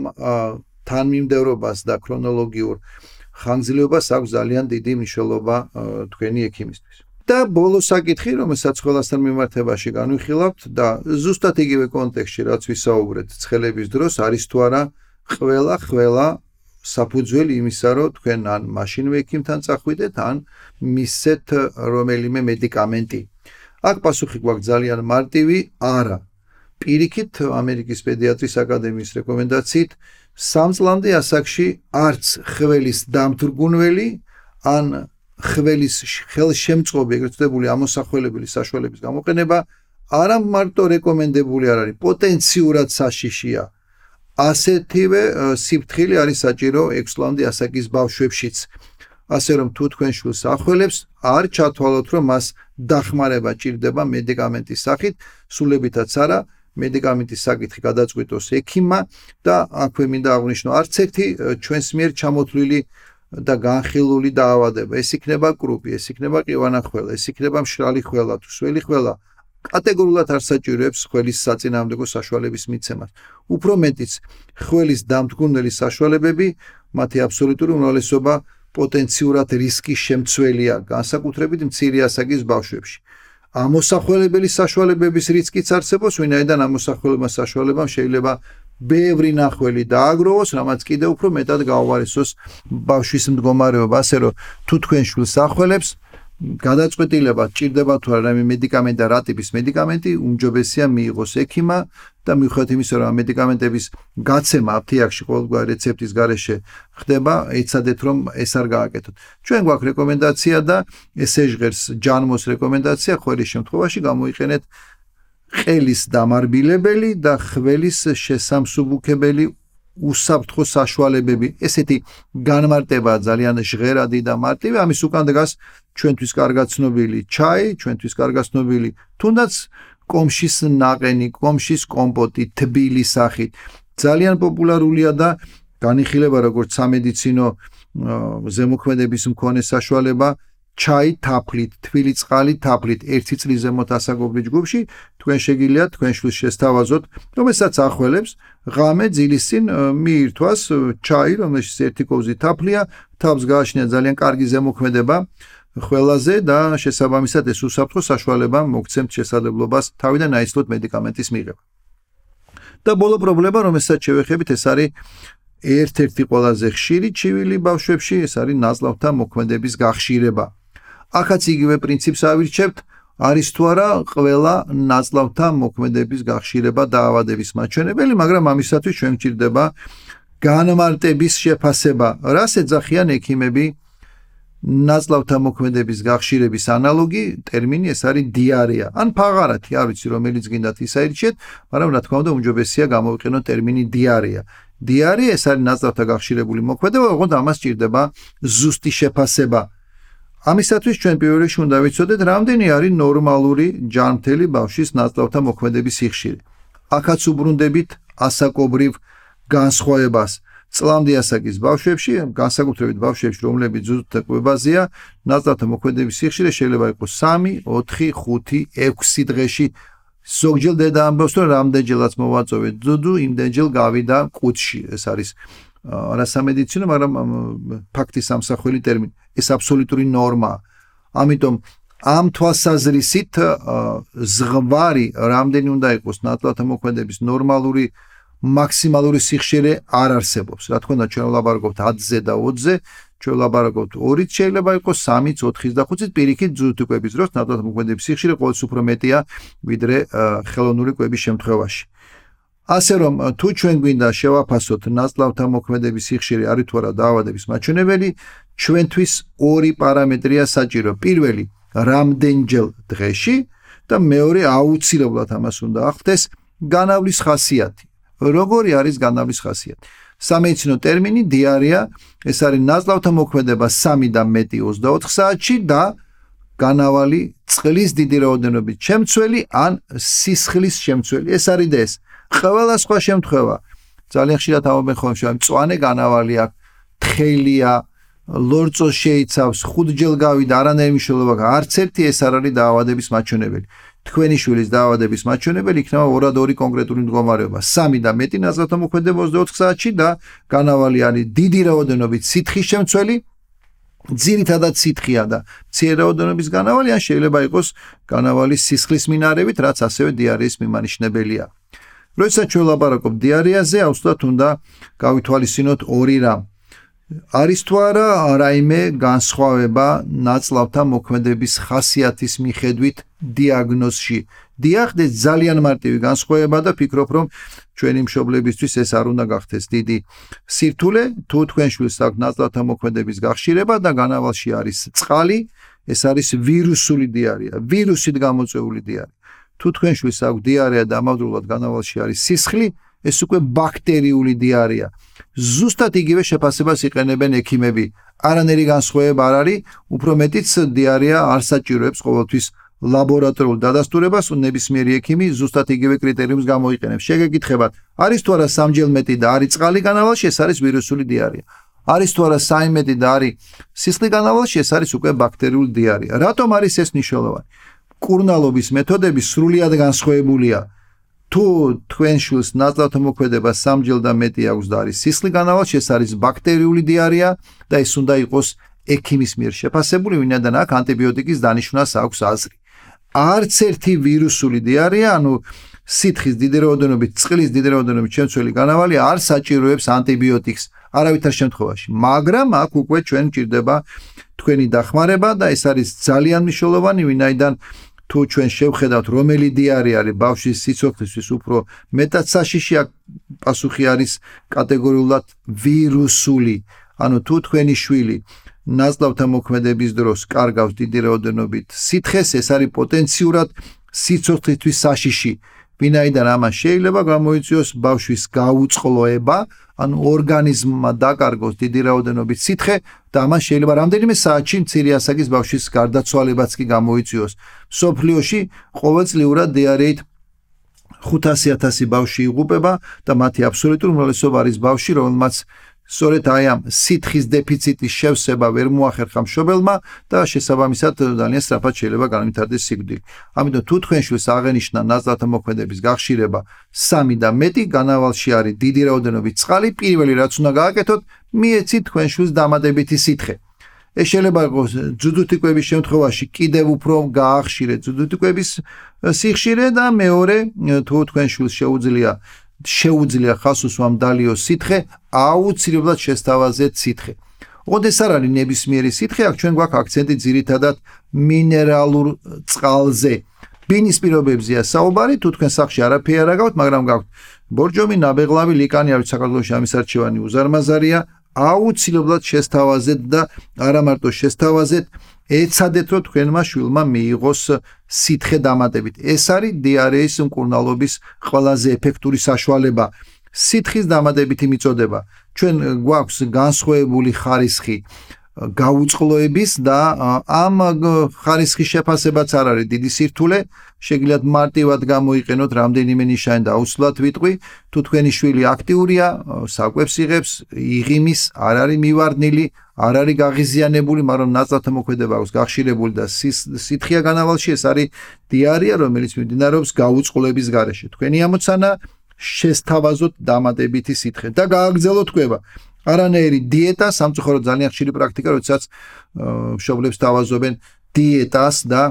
თანმიმდევრობას და ქრონოლოგიურ ხანგრძლივობას აქვს ძალიან დიდი მნიშვნელობა თქვენი ექიმისთვის და ბოლო საკითხი, რომელსაც ყველასთან მიმართებაში განვიხილავთ და ზუსტად იგივე კონტექსტში, რაც ვისაუბრეთ ცხელების დროს, არის თუ არა ყველა ყველა საფუძველი იმისა, რომ თქვენ ან მაშინვე ექიმთან წახვიდეთ, ან მისცეთ რომელიმე მედიკამენტი. აქ პასუხი გვაქვს ძალიან მარტივი, არა. პირიქით ამერიკის პედიატრის აკადემიის რეკომენდაციით სამწლამდე ასაკში არც ხველის დამთრგუნველი ან ხველის ხელშემწყობი ეგრეთ წოდებული ამოსახველებელი საშუალების გამოყენება არა მარტო რეკომენდებული არ არის, პოტენციურად საშიშია. ასეთივე სიფრთხილე არის საჭირო 6 წლამდე ასაკის ბავშვებშიც. ასე რომ თუ თქვენ შულს ახველებს, არ ჩათვალოთ, რომ მას დახმარება ჭირდება მედიკამენტის სახით, სულებითაც არა, მედიკამენტის საკითხი გადაწყვიტოს ექიმმა და აქვე მინდა აღვნიშნო, არც ერთი ჩვენს მიერ ჩამოთვლილი და განხილული დაავადება, ეს იქნება კრუპი, ეს იქნება ყივანახველა, ეს იქნება მშრალი ხველა თუ სველი ხველა, კატეგორიულად არ საჭიროებს ხველის საწინააღმდეგო საშუალების მიცემას. უფრო მეტიც, ხველის დამდგუნელი საშუალებები, მათი აბსოლუტური უმრავლესობა პოტენციურად რისკის შემცველია, განსაკუთრებით მცირე ასაკის ბავშვებში. ამოსახველებელი საშუალებების რისკიც არსებობს, ვინაიდან ამოსახველება საშუალებამ შეიძლება ბევრი ნახველი დააგროვოს, რამაც კიდე უფრო მეტად გაუარესოს ბავშვის მდგომარეობა, ასე რომ თუ თქვენ შვილს ახველებს, გადაწყვეტილება ჭირდება თუ არა მე მედიკამენტი და რა ტიპის მედიკამენტი უმჯობესია მიიღოს ექიმა და მიუხედავად იმისა რომ მედიკამენტების გაცემა აფთიაქში ყოველგვარი რეცეპტის გარეშე ხდება ეცადეთ რომ ეს არ გააკეთოთ. ჩვენ გვაქვს რეკომენდაცია და ესე ჟღერს ჯანმოს რეკომენდაცია ყოველ შემთხვევაში გამოიყენეთ ყელის დამარბილებელი და ხველის შესამსუბუქებელი უსაფრთხო საშუალებები. ესეთი განმარტება ძალიან ჟღერადი და მარტივი. ამის უკან დგას ჩვენთვის კარგად ცნობილი ჩაი ჩვენთვის კარგად ცნობილი თუნდაც კომშის ნაყენი კომშის კომპოტი თბილი სახით. ძალიან პოპულარულია და განიხილება როგორც სამედიცინო ზემოქმედების მქონე საშუალება ჩაი თაფლით, თბილი წყალი თაფლით ერთი წლის ზემოთ ასაგობრივ ჯგუფში თქვენ შეგიძლიათ თქვენ შვილს შესთავაზოთ, რომელსაც ახველებს ღამე ძილის წინ მიირთვას ჩაი, რომელშიც ერთი კოვზი თაფლია, თავს გააჩნია ძალიან კარგი ზემოქმედება ყველაზე და შესაბამისად ეს უსაფრთხო საშუალება მოგცემთ შესაძლებლობას თავიდან აიცლოთ მედიკამენტის მიღება. და ბოლო პრობლემა, რომელსაც შევეხებით, ეს არის ერთ-ერთი ყველაზე ხშირი ჩივილი ბავშვებში, ეს არის ნაზლავთა მოქმედების გახშირება. ახაც იგივე პრინციპს ავირჩევთ, არის თუ არა ყველა ნაწლავთა მოქმედების გახშირება დაავადების მაჩვენებელი, მაგრამ ამისათვის ჩვენ გვჭირდება განმარტების შეფასება, რას ეძახიან ექიმები ნაწლავთა მოქმედების გახშირების ანალოგი ტერმინი ეს არის დიარეა. ან ფაღარათი, არ ვიცი რომელიც გინდათ ისაირჩიეთ, მაგრამ რა თქმა უნდა უმჯობესია გამოვიყენოთ ტერმინი დიარეა. დიარეა ეს არის ნაწლავთა გახშირებული მოქმედება, ოღონდ ამას ჭირდება ზუსტი შეფასება. ამისათვის ჩვენ პირველ რიგში უნდა ვიცოდეთ, რამდენი არის ნორმალური ჯანმრთელი ბავშვის ნაწლავთა მოქმედების სიხშირე. ახაც უბრუნდებით ასაკობრივ განსხვავებას. წლამდე ასაკის ბავშვებში, განსაკუთრებით ბავშვებში, რომლებიც ზუსტად ყვებაზეა, ნაწლავთა მოქმედების სიხშირე შეიძლება იყოს 3, 4, 5, 6 დღეში. ზოგჯერ დედა ამბობს, რომ რამდენჯერაც მოვაწოვეთ ძუდუ, იმდენჯერ გავიდა ყუთში. ეს არის არასამედიცინო, მაგრამ ფაქტის სამსახველი ტერმინი. ეს აბსოლუტური ნორმა. ამიტომ ამ თვალსაზრისით ზღვარი რამდენი უნდა იყოს ნატლათა მოქმედების ნორმალური მაქსიმალური სიხშირე არ არსებობს. რა თქმა უნდა, ჩვენ ვლაბარაკობთ 10-ზე და 20-ზე, ჩვენ ვლაბარაკობთ 2-ით, შეიძლება იყოს 3-ით, 4-ით და 5-ით, პირიქით ძუთ კვების დროს ნატლათა მოქმედების სიხშირე ყოველთვის უფრო მეტია ვიდრე ხელოვნური კვების შემთხვევაში. ასე რომ თუ ჩვენ გვინდა შევაფასოთ ნაზლავთა მოქმედების სიხშირე არის თუ არა დაავადების მაჩვენებელი, ჩვენთვის ორი პარამეტრია საჭირო. პირველი, რამდენჯერ დღეში და მეორე აუცილებლად ამას უნდა ახდეს განავლის ხასიათი. როგორი არის განავლის ხასიათი? სამედიცინო ტერმინი დიარეა, ეს არის ნაზლავთა მოქმედება 3 და მეტი 24 საათში და განავალი წყლის დიდი რაოდენობით შემცველი ან სისხლის შემცველი. ეს არის და ეს ყველა სხვა შემთხვევა. ძალიან ხშირად ამობენ ხოლმე შე მწვანე განავალი აქვს თხელია ლორწო შეიცავს ხუთჯერ გავიდა არანაირი მნიშვნელობა არც ერთი ეს არ არის დაავადების მაჩვენებელი. თქვენი შვილის დაავადების მაჩვენებელი იქნება 2-2 კონკრეტული მდგომარეობა. 3 და მეტი ნაზავთა მოქმედე 24 საათში და განავალი არის დიდი რაოდენობით სითხის შემცველი. ძირითადად სითხია და მცირე რაოდენობის განავალი ან შეიძლება იყოს განავალი სისხლის მინარევით, რაც ასევე დიარეის მიმანიშნებელია. როდესაც ჩვენ ლაპარაკობ დიარეაზე, აუცილებლად უნდა გავითვალისწინოთ ორი რამ. არის თუ არა რაიმე განსხვავება ნაწლავთა მოქმედების ხასიათის მიხედვით დიაგნოზში? დიახ, ეს ძალიან მარტივი განსხვავება და ფიქრობ, რომ ჩვენი მშობლებისთვის ეს არ უნდა გახდეს დიდი სირთულე, თუ თქვენ შვილს აქვს ნაწლავთა მოქმედების გახშირება და განავალში არის წყალი, ეს არის ვირუსული დიარეა, ვირუსით გამოწვეული დიარეა. თუ თქვენ შვილს აქვს დიარეა და ამავდროულად განავალში არის სისხლი, ეს უკვე ბაქტერიული დიარეა. ზუსტად იგივე შეფასებას იყენებენ ექიმები. არანერი განსხვავება არ არის, უფრო მეტიც დიარეა არ საჭიროებს ყოველთვის ლაბორატორიულ დადასტურებას, ու ნებისმიერი ექიმი ზუსტად იგივე კრიტერიუმს გამოიყენებს. შეგეკითხებათ, არის თუ არა სამჯერ მეტი და არის წყალი განავალში, ეს არის ვირუსული დიარეა. არის თუ არა საიმედი და არის სისხლი განავალში, ეს არის უკვე ბაქტერიული დიარეა. რატომ არის ეს მნიშვნელოვანი? კურნალობის მეთოდები სრულიად განსხვავებულია. თუ თქვენ შულს ნაწლავთა მოქმედება სამჯერ და მეტი აქვს და არის სისხლი განავალში, ეს არის ბაქტერიული დიარეა და ეს უნდა იყოს ექიმის მიერ შეფასებული, ვინაიდან აქ ანტიბიოტიკის დანიშვნას აქვს აზრი. არც ერთი ვირუსული დიარეა, ანუ სითხის დიდი რაოდენობით, წყლის დიდი რაოდენობით შემცველი განავალი არ საჭიროებს ანტიბიოტიკს არავითარ შემთხვევაში, მაგრამ აქ უკვე ჩვენ ჭირდება თქვენი დახმარება და ეს არის ძალიან მნიშვნელოვანი, ვინაიდან თუ ჩვენ შევხედავთ რომელი დიარე არის ბავშვის სიცოცხლისთვის უფრო მეტად საშიში აქ პასუხი არის კატეგორიულად ვირუსული. ანუ თუ თქვენი შვილი ნაზლავთა მოქმედების დროს კარგავს დიდი რაოდენობით სითხეს ეს არის პოტენციურად სიცოცხლისთვის საშიში. ვინაიდან ამას შეიძლება გამოიწვიოს ბავშვის გაუწყლოება ანუ ორგანიზმმა დაკარგოს დიდი რაოდენობით სითხე და ამას შეიძლება რამდენიმე საათში მცირე ასაკის ბავშვის გარდაცვალებაც კი გამოიწვიოს. სოფლიოში ყოველწლიურად დიარეით 500000 ბავშვი იღუპება და მათი აბსოლუტური უმრავლესობა არის ბავშვი, რომელმაც სწორედ აი ამ სითხის დეფიციტის შევსება ვერ მოახერხა მშობელმა და შესაბამისად ძალიან სწრაფად შეიძლება განვითარდეს სიკვდილი. ამიტომ თუ თქვენ შვილს აღენიშნა ნაზრათა მოქმედების გახშირება 3 და მეტი განავალში არის დიდი რაოდენობით წყალი, პირველი რაც უნდა გააკეთოთ, მიეცით თქვენ შვილს დამატებითი სითხე. ეს შეიძლება იყოს ძუძუთიკვების შემთხვევაში კიდევ უფრო გაახშირეთ ძუძუთიკვების სიხშირე და მეორე თუ თქვენ შვილს შეუძლია შეუძლია ხას უსვამ დალიო სითხე აუცილებლად შესთავაზეთ სითხე. ოდეს არ არის ნებისმიერი სითხე, აქ ჩვენ გვაქვს აქცენტი ძირითადად მინერალურ წყალზე. ბინის პირობებზია საუბარი, თუ თქვენ სახში არაფერი არ აგავთ, მაგრამ გაქვთ ბორჯომი, ნაბეღლავი, ლიკანი, არის საქართველოს ამის არჩევანი უზარმაზარია, აუცილებლად შესთავაზეთ და არა მარტო შესთავაზეთ, ეცადეთ რომ თქვენმა შვილმა მიიღოს სითხე დამატებით. ეს არის დიარეის მკურნალობის ყველაზე ეფექტური საშუალება. სითხის დამატებითი მიწოდება. ჩვენ გვაქვს განსხვავებული ხარისხი გაუწყლოების და ამ ხარისხის შეფასებაც არ არის დიდი სირთულე. შეგიძლიათ მარტივად გამოიყენოთ რამდენიმე ნიშანი და აუცილებლად ვიტყვი, თუ თქვენი შვილი აქტიურია, საკვებს იღებს, იღიმის, არ არის მივარდნილი, არ არის გაღიზიანებული, მაგრამ ნაწათა მოქმედება აქვს გახშირებული და სითხია განავალში ეს არის დიარეა, რომელიც მიმდინარეობს გაუწყლოების გარეშე. თქვენი ამოცანა შესთავაზოთ დამატებითი სითხე და გააგრძელოთ თქვება. არანაირი დიეტა, სამწუხაროდ ძალიან ხშირი პრაქტიკა, როდესაც მშობლებს თავაზობენ დიეტას და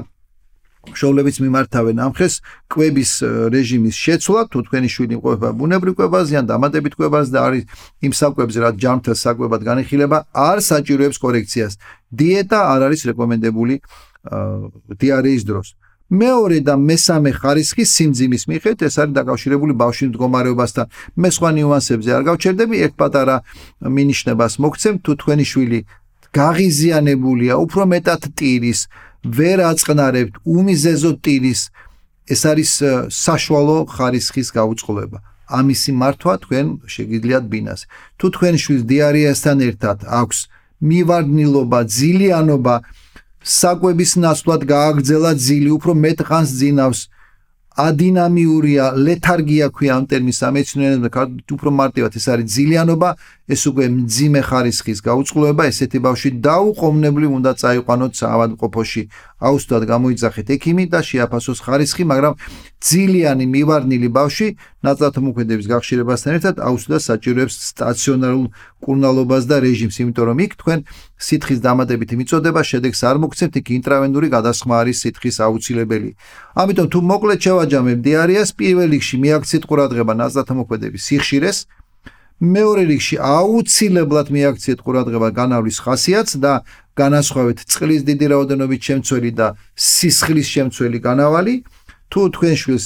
შოულებიც მიმართავენ ამხეს კვების რეჟიმის შეცვლა თუ თქვენი შვილი ყვება ბუნებრივ კვებაზე ან დამატებით კვებაზე და არის იმ საკვებზე რაც ჯანმრთელ საკვებად განიხილება არ საჭიროებს კორექციას. დიეტა არ არის რეკომენდებული დიარეის დროს. მეორე და მესამე ხარისხი სიმძიმის მიხედვით ეს არის დაკავშირებული ბავშვის მდგომარეობასთან. მე სხვა ნიუანსებზე არ გავჩერდები ერთ პატარა მინიშნებას მოგცემ თუ თქვენი შვილი გაღიზიანებულია უფრო მეტად ტირის ვერ აწყნარებთ უმიზეზო ტირის. ეს არის საშუალო ხარისხის გაუწყლობა ამისი მართვა თქვენ შეგიძლიათ ბინას. თუ თქვენ შვილს დიარეასთან ერთად აქვს მივარდნილობა ძილიანობა საკვების ნაცვლად გააგრძელა ძილი უფრო მეტ ხანს ძინავს ადინამიურია ლეთარგია ქვია ამ ტერმინს ამეცნიერებდა უფრო მარტივად. ეს არის ძილიანობა ეს უკვე მძიმე ხარისხის გაუწყლოება ესეთი ბავშვი დაუყოვნებლივ უნდა წაიყვანოთ საავადმყოფოში აუცილებლად გამოიძახეთ ექიმი და შეაფასოს ხარისხი მაგრამ ძილიანი მივარნილი ბავშვი ნაწლავთა მოქმედების გახშირებასთან ერთად აუცილებლად საჭიროებს სტაციონარულ კურნალობას და რეჟიმს იმიტომ რომ იქ თქვენ სითხის დამატებითი მიწოდება შედეგს არ მოგცემთ იქ ინტრავენური გადასხმა არის სითხის აუცილებელი. ამიტომ თუ მოკლედ შევაჯამებ დიარეას პირველ რიგში მიაქციეთ ყურადღება ნაწლავთა მოქმედების სიხშირეს მეორე რიგში აუცილებლად მიაქციეთ ყურადღება განავლის ხასიათს და განასხვავეთ წყლის დიდი რაოდენობით შემცველი და სისხლის შემცველი განავალი. თუ თქვენ შვილს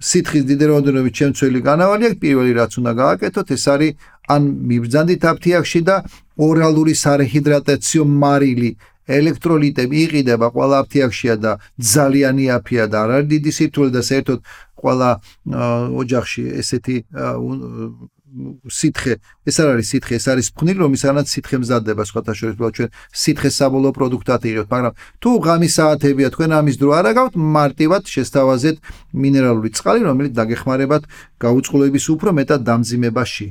სითხის დიდი რაოდენობით შემცველი განავალი აქვს, პირველი რაც უნდა გააკეთოთ, ეს არის ან მიბრძანდით აფთიაქში და ორალური სარეჰიდრატაციო მარილი ელექტროლიტები იყიდება ყველა აფთიაქშია და ძალიან იაფია და არ არის დიდი სირთულე და საერთოდ ყველა ოჯახში ესეთი სითხე ეს არ არის სითხე ეს არის ფხნილი რომისგანაც სითხე მზადდება სხვათა შორის. ბოლო ჩვენ სითხე საბოლოო პროდუქტად იღებთ მაგრამ თუ ღამის საათებია თქვენ ამის დრო არ აგავთ მარტივად შესთავაზეთ მინერალური წყალი რომელიც დაგეხმარებათ გაუწყლოების უფრო მეტად დამძიმებაში